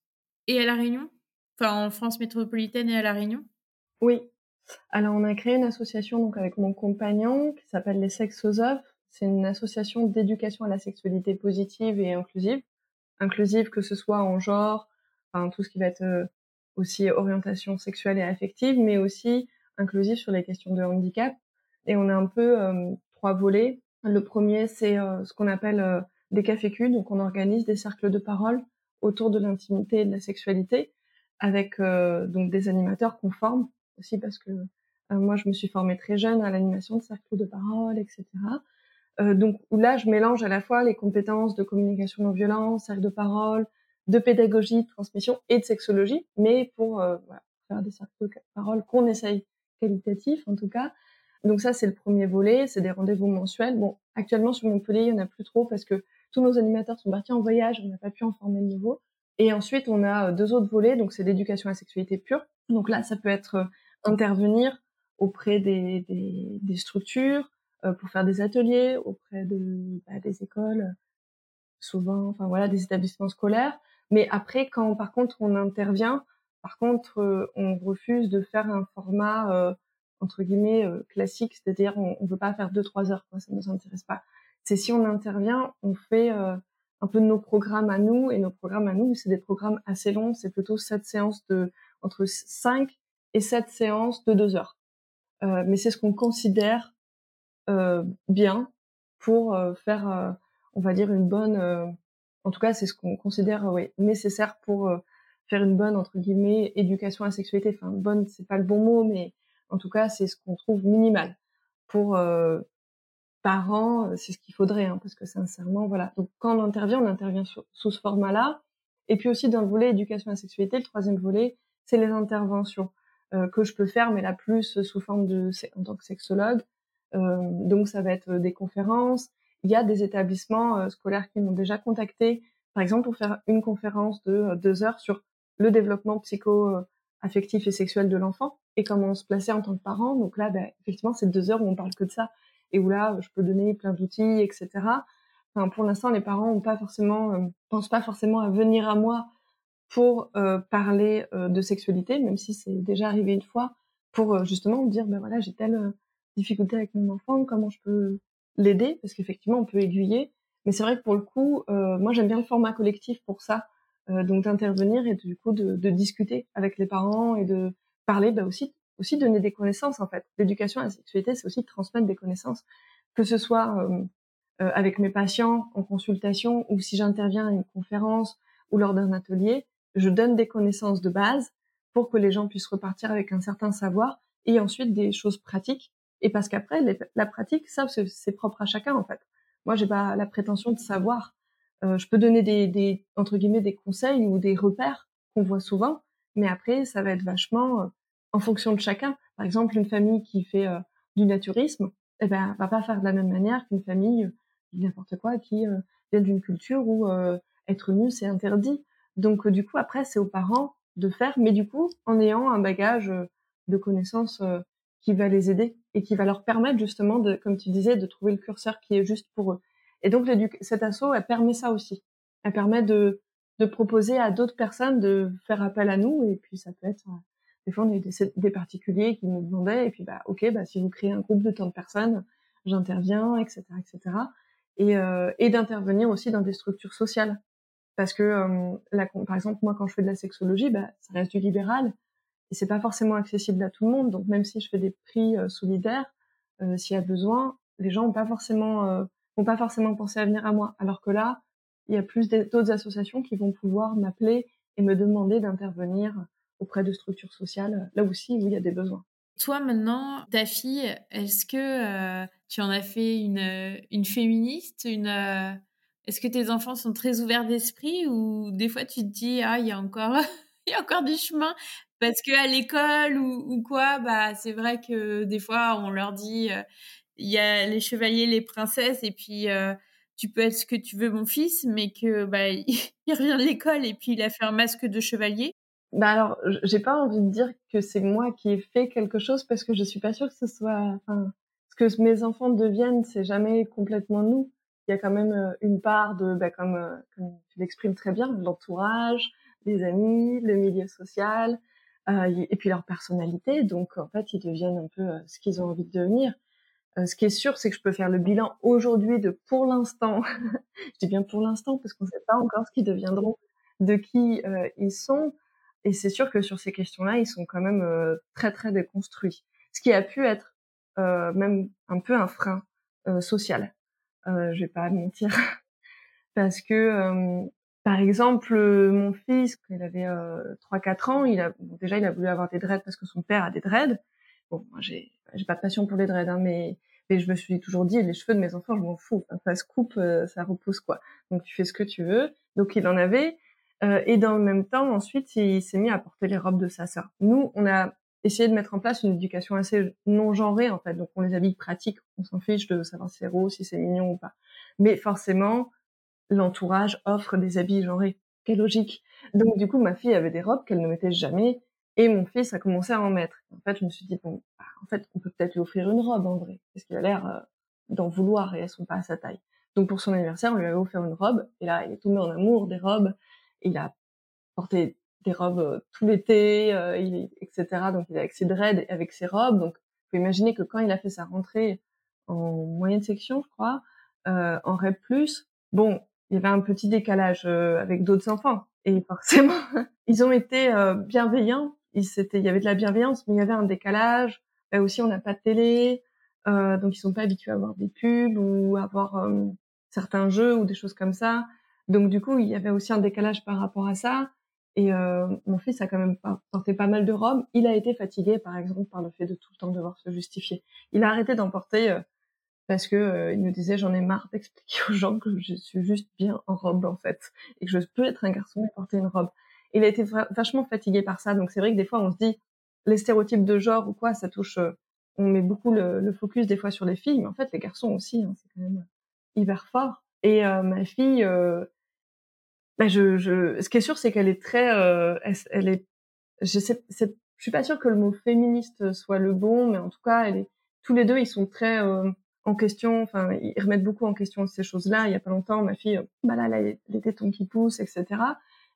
et à la Réunion, enfin en France métropolitaine et à la Réunion? Oui. Alors on a créé une association donc avec mon compagnon qui s'appelle les Sexosophes. C'est une association d'éducation à la sexualité positive et inclusive inclusive, que ce soit en genre, enfin, tout ce qui va être euh, aussi orientation sexuelle et affective, mais aussi inclusive sur les questions de handicap. Et on a un peu euh, trois volets. Le premier, c'est euh, ce qu'on appelle des cafés donc on organise des cercles de parole autour de l'intimité et de la sexualité, avec donc des animateurs qu'on forme aussi parce que moi je me suis formée très jeune à l'animation de cercles de parole, etc. Euh, donc là, je mélange à la fois les compétences de communication non violente, cercle de parole, de pédagogie, de transmission et de sexologie, mais pour euh, voilà, faire des cercles de parole qu'on essaye qualitatifs en tout cas. Donc ça, c'est le premier volet, c'est des rendez-vous mensuels. Bon, actuellement sur Montpellier, il y en a plus trop parce que tous nos animateurs sont partis en voyage, on n'a pas pu en former de nouveau. Et ensuite, on a euh, deux autres volets, donc c'est l'éducation à la sexualité pure. Donc là, ça peut être euh, intervenir auprès des, des, structures, pour faire des ateliers auprès de bah, des écoles, souvent, enfin voilà, des établissements scolaires. Mais après, quand par contre on intervient, par contre, euh, on refuse de faire un format euh, entre guillemets classique, c'est-à-dire on, ne veut pas faire deux trois heures, quoi, ça nous intéresse pas. C'est si on intervient, on fait un peu de nos programmes à nous et nos programmes à nous, c'est des programmes assez longs, c'est plutôt sept séances de entre 5 et 7 séances de deux heures. Euh, mais c'est ce qu'on considère euh, bien pour euh, faire, euh, on va dire, une bonne. en tout cas, c'est ce qu'on considère oui, nécessaire pour faire une bonne entre guillemets éducation à la sexualité. Enfin, bonne, c'est pas le bon mot, mais en tout cas, c'est ce qu'on trouve minimal pour parents. C'est ce qu'il faudrait, hein, parce que sincèrement, voilà. Donc, quand on intervient, on intervient sous, ce format-là. Et puis aussi dans le volet éducation à la sexualité, le troisième volet, c'est les interventions que je peux faire, mais la plus sous forme de en tant que sexologue. Donc ça va être des conférences. Il y a des établissements scolaires qui m'ont déjà contacté, par exemple pour faire une conférence de deux heures sur le développement psycho affectif et sexuel de l'enfant et comment se placer en tant que parent. Donc là, ben, effectivement, c'est deux heures où on parle que de ça et où là, je peux donner plein d'outils, etc. Enfin, pour l'instant, les parents ont pas forcément, euh, pensent pas forcément à venir à moi pour euh, parler euh, de sexualité, même si c'est déjà arrivé une fois, pour justement dire, ben voilà, j'ai telle difficulté avec mon enfant, comment je peux l'aider, parce qu'effectivement, on peut aiguiller. Mais c'est vrai que pour le coup, moi, j'aime bien le format collectif pour ça, donc d'intervenir et du coup de, de, discuter avec les parents et de parler, bah aussi, aussi donner des connaissances en fait. L'éducation à la sexualité, c'est aussi de transmettre des connaissances, que ce soit euh, euh, avec mes patients en consultation ou si j'interviens à une conférence ou lors d'un atelier, je donne des connaissances de base pour que les gens puissent repartir avec un certain savoir et ensuite des choses pratiques. Et parce qu'après, la pratique, ça, c'est propre à chacun en fait. Moi, j'ai pas la prétention de savoir. Euh, je peux donner des, des, entre guillemets des conseils ou des repères qu'on voit souvent, mais après, ça va être vachement euh, en fonction de chacun. Par exemple, une famille qui fait euh, du naturisme, eh ben, va pas faire de la même manière qu'une famille, euh, n'importe quoi, qui vient d'une culture où être nu, c'est interdit. Donc, du coup, après, c'est aux parents de faire, mais du coup, en ayant un bagage de connaissances qui va les aider et qui va leur permettre justement de, comme tu disais, de trouver le curseur qui est juste pour eux. Et donc, cet assaut, elle permet ça aussi. Elle permet de, proposer à d'autres personnes de faire appel à nous. Et puis ça peut être, euh, des fois, on a des, des particuliers qui nous demandaient, et puis bah ok, bah si vous créez un groupe de tant de personnes, j'interviens, etc., etc. Et, euh, et d'intervenir aussi dans des structures sociales. Parce que, euh, par exemple, moi, quand je fais de la sexologie, bah, ça reste du libéral et c'est pas forcément accessible à tout le monde. Donc, même si je fais des prix euh, solidaires, euh, s'il y a besoin, les gens n'ont pas forcément, vont pas forcément penser à venir à moi. Alors que là, il y a plus d'autres associations qui vont pouvoir m'appeler et me demander d'intervenir auprès de structures sociales, là aussi où il y a des besoins. Toi maintenant, ta fille, est-ce que euh, tu en as fait une, une féministe une, euh, Est-ce que tes enfants sont très ouverts d'esprit ou des fois tu te dis ah il y a encore du chemin parce que à l'école ou, quoi bah c'est vrai que des fois on leur dit euh, il y a les chevaliers les princesses et puis tu peux être ce que tu veux, mon fils, mais que bah, il, revient de l'école et puis il a fait un masque de chevalier. Bah alors, j'ai pas envie de dire que c'est moi qui ai fait quelque chose parce que je suis pas sûre que ce soit, ce que mes enfants deviennent, c'est jamais complètement nous. Il y a quand même euh, une part de, bah, comme, euh, comme tu l'exprimes très bien, l'entourage, les amis, le milieu social, euh, et puis leur personnalité. Donc en fait, ils deviennent un peu ce qu'ils ont envie de devenir. Euh, ce qui est sûr, c'est que je peux faire le bilan aujourd'hui de pour l'instant. je dis bien pour l'instant parce qu'on ne sait pas encore ce qu'ils deviendront, de qui euh, ils sont. Et c'est sûr que sur ces questions-là, ils sont quand même euh, très très déconstruits. Ce qui a pu être même un peu un frein social. je vais pas mentir, parce que par exemple, mon fils, quand il avait 3-4 ans, il a déjà il a voulu avoir des dreads parce que son père a des dreads. Bon, moi j'ai pas de passion pour les dreads, hein, mais mais je me suis toujours dit les cheveux de mes enfants, je m'en fous. ça se coupe, euh, ça repousse quoi. Donc tu fais ce que tu veux. Donc il en avait. Euh, et dans le même temps, ensuite, il s'est mis à porter les robes de sa sœur. Nous, on a essayé de mettre en place une éducation assez non genrée en fait. Donc on les habille pratiques. On s'en fiche de savoir si c'est rose, si c'est mignon ou pas. Mais forcément, l'entourage offre des habits genrés. Quelle logique. Donc du coup, ma fille avait des robes qu'elle ne mettait jamais et mon fils a commencé à en mettre. En fait, je me suis dit, bon, bah, en fait, on peut peut-être lui offrir une robe en vrai, parce qu'il a l'air euh, d'en vouloir et elles sont pas à sa taille. Donc pour son anniversaire, on lui avait offert une robe, et là, il est tombé en amour des robes, il a porté des robes euh, tout l'été, euh, etc. Donc il est avec ses dreads et avec ses robes. Donc, vous pouvez imaginer que quand il a fait sa rentrée en moyenne section, je crois, en REP+, bon, il y avait un petit décalage avec d'autres enfants. Et forcément, ils ont été bienveillants il, il y avait de la bienveillance, mais il y avait un décalage. Là aussi, on n'a pas de télé, euh, donc ils sont pas habitués à avoir des pubs ou à avoir euh, certains jeux ou des choses comme ça. Donc du coup, il y avait aussi un décalage par rapport à ça. Et euh, mon fils a quand même porté pas mal de robes. Il a été fatigué, par exemple, par le fait de tout le temps devoir se justifier. Il a arrêté d'en porter euh, parce que euh, il me disait j'en ai marre d'expliquer aux gens que je suis juste bien en robe en fait et que je peux être un garçon et porter une robe. Il a été vachement fatigué par ça. Donc c'est vrai que des fois on se dit les stéréotypes de genre ou quoi, ça touche. Euh, on met beaucoup le, focus des fois sur les filles, mais en fait les garçons aussi, hein, c'est quand même hyper fort. Et euh, ma fille, euh, bah je, je, ce qui est sûr, c'est qu'elle est très, elle, est, je sais, je suis pas sûre que le mot féministe soit le bon, mais en tout cas, elle est, tous les deux, ils sont très en question, enfin, ils remettent beaucoup en question ces choses-là. Il y a pas longtemps, ma fille, bah là, elle les tétons qui poussent, etc.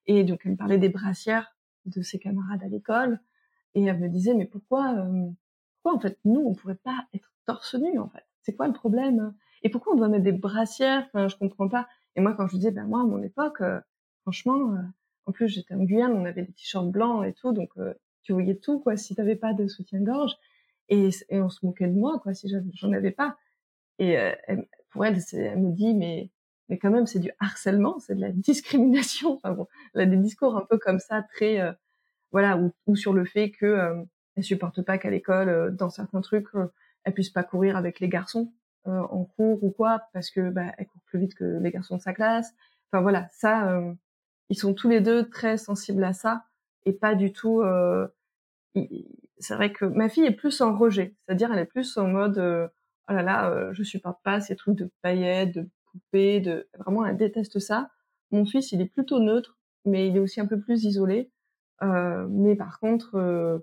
Et donc, elle me parlait des brassières de ses camarades à l'école. Et elle me disait, mais pourquoi, euh, pourquoi en fait, nous, on pourrait pas être torse nu, en fait? C'est quoi le problème? Et pourquoi on doit mettre des brassières? Enfin, je comprends pas. Et moi, quand je disais, ben moi, à mon époque, euh, franchement, euh, en plus, j'étais en Guyane, on avait des t-shirts blancs et tout, donc tu voyais tout, quoi, si t'avais pas de soutien-gorge. Et, et, on se moquait de moi, quoi, si j'en avais pas. Et elle, pour elle, elle me dit, mais mais quand même c'est du harcèlement, c'est de la discrimination. Enfin bon, elle a des discours un peu comme ça, très euh, voilà, ou, ou, sur le fait que euh, elle supporte pas qu'à l'école, euh, dans certains trucs, euh, elle puisse pas courir avec les garçons en cours ou quoi, parce que bah, elle court plus vite que les garçons de sa classe. Enfin voilà, ça, ils sont tous les deux très sensibles à ça et pas du tout. c'est vrai que ma fille est plus en rejet, c'est-à-dire elle est plus en mode oh là là, je supporte pas ces trucs de paillettes, de de vraiment elle déteste ça. Mon fils, il est plutôt neutre, mais il est aussi un peu plus isolé. Euh, mais par contre, euh,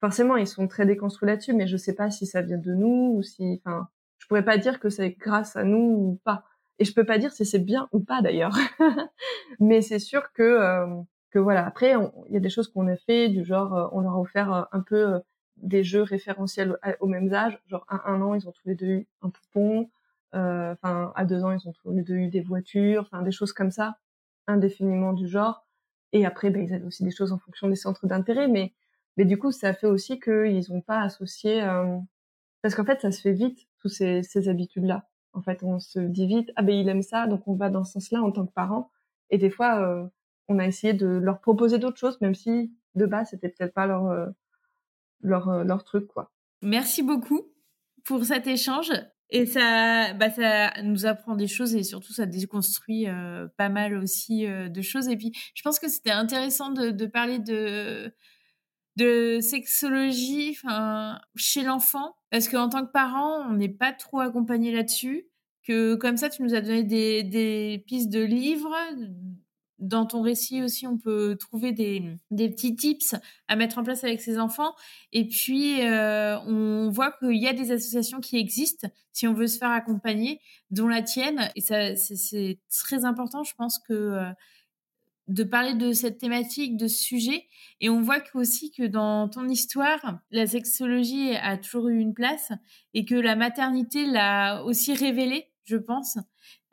forcément, ils sont très déconstruits là-dessus, mais je sais pas si ça vient de nous ou si, enfin, je pourrais pas dire que c'est grâce à nous ou pas. Et je peux pas dire si c'est bien ou pas d'ailleurs. mais c'est sûr que euh, que voilà. Après, il y a des choses qu'on a fait du genre, on leur a offert un peu des jeux référentiels au même âge. Genre à un an, ils ont tous les deux eu un poupon. Euh, enfin, à deux ans, ils ont tous les deux eu des voitures, enfin des choses comme ça, indéfiniment du genre. Et après, ben, ils avaient aussi des choses en fonction des centres d'intérêt, mais mais du coup, ça fait aussi qu'ils n'ont pas associé, euh... parce qu'en fait, ça se fait vite tous ces, ces habitudes-là. En fait, on se dit vite, ah ben il aime ça, donc on va dans ce sens-là en tant que parent. Et des fois, euh, on a essayé de leur proposer d'autres choses, même si de base, c'était peut-être pas leur euh, leur euh, leur truc, quoi. Merci beaucoup pour cet échange. Et ça, bah ça nous apprend des choses et surtout ça déconstruit euh, pas mal aussi euh, de choses. Et puis, je pense que c'était intéressant de, de, parler de de sexologie, chez l'enfant, parce qu'en tant que parent, on n'est pas trop accompagné là-dessus. Que comme ça, tu nous as donné des, des pistes de livres, dans ton récit aussi, on peut trouver des, petits tips à mettre en place avec ses enfants. Et puis, euh, on voit qu'il y a des associations qui existent si on veut se faire accompagner, dont la tienne. Et ça, c'est très important, je pense, que euh, de parler de cette thématique, de ce sujet. Et on voit aussi que dans ton histoire, la sexologie a toujours eu une place et que la maternité l'a aussi révélée, je pense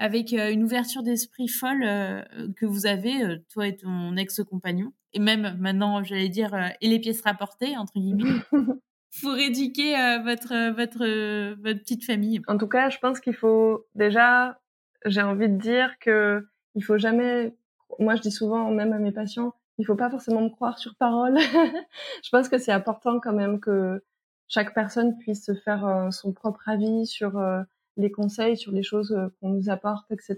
avec euh, une ouverture d'esprit folle euh, que vous avez, euh, toi et ton ex-compagnon, et même maintenant, j'allais dire, et les pièces rapportées, entre guillemets, pour éduquer votre, votre, votre petite famille. En tout cas, je pense qu'il faut déjà, j'ai envie de dire que il faut jamais, moi je dis souvent, même à mes patients, il faut pas forcément me croire sur parole. je pense que c'est important quand même que chaque personne puisse se faire son propre avis sur les conseils sur les choses euh, qu'on nous apporte, etc.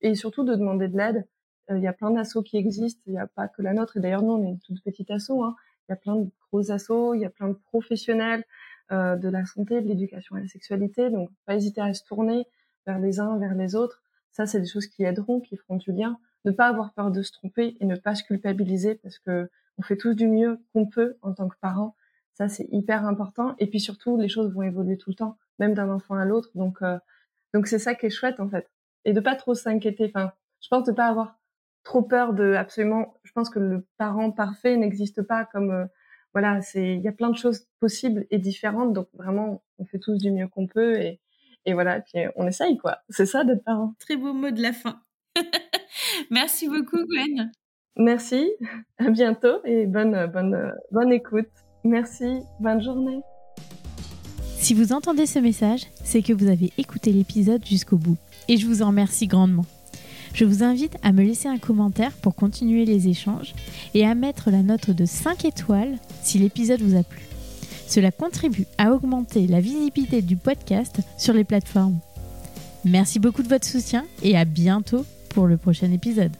Et surtout de demander de l'aide. Euh, il y a plein d'assauts qui existent, il n'y a pas que la nôtre. Et d'ailleurs, nous, on est une toute petite asso. Hein. Il y a plein de gros assos, il y a plein de professionnels euh, de la santé, de l'éducation et la sexualité. Donc, pas hésiter à se tourner vers les uns, vers les autres. Ça, c'est des choses qui aideront, qui feront du lien. Ne pas avoir peur de se tromper et ne pas se culpabiliser parce que on fait tous du mieux qu'on peut en tant que parents. Ça, c'est hyper important. Et puis surtout, les choses vont évoluer tout le temps même d'un enfant à l'autre. Donc, euh, donc c'est ça qui est chouette en fait, et de pas trop s'inquiéter. Enfin, je pense de pas avoir trop peur de absolument. Je pense que le parent parfait n'existe pas comme euh, voilà, c'est il y a plein de choses possibles et différentes. Donc vraiment, on fait tous du mieux qu'on peut et et voilà, puis on essaye quoi. C'est ça d'être parent. Très beau mot de la fin. Merci beaucoup Gwen. Merci, à bientôt et bonne bonne bonne écoute. Merci, bonne journée. Si vous entendez ce message, c'est que vous avez écouté l'épisode jusqu'au bout. Et je vous en remercie grandement. Je vous invite à me laisser un commentaire pour continuer les échanges et à mettre la note de 5 étoiles si l'épisode vous a plu. Cela contribue à augmenter la visibilité du podcast sur les plateformes. Merci beaucoup de votre soutien et à bientôt pour le prochain épisode.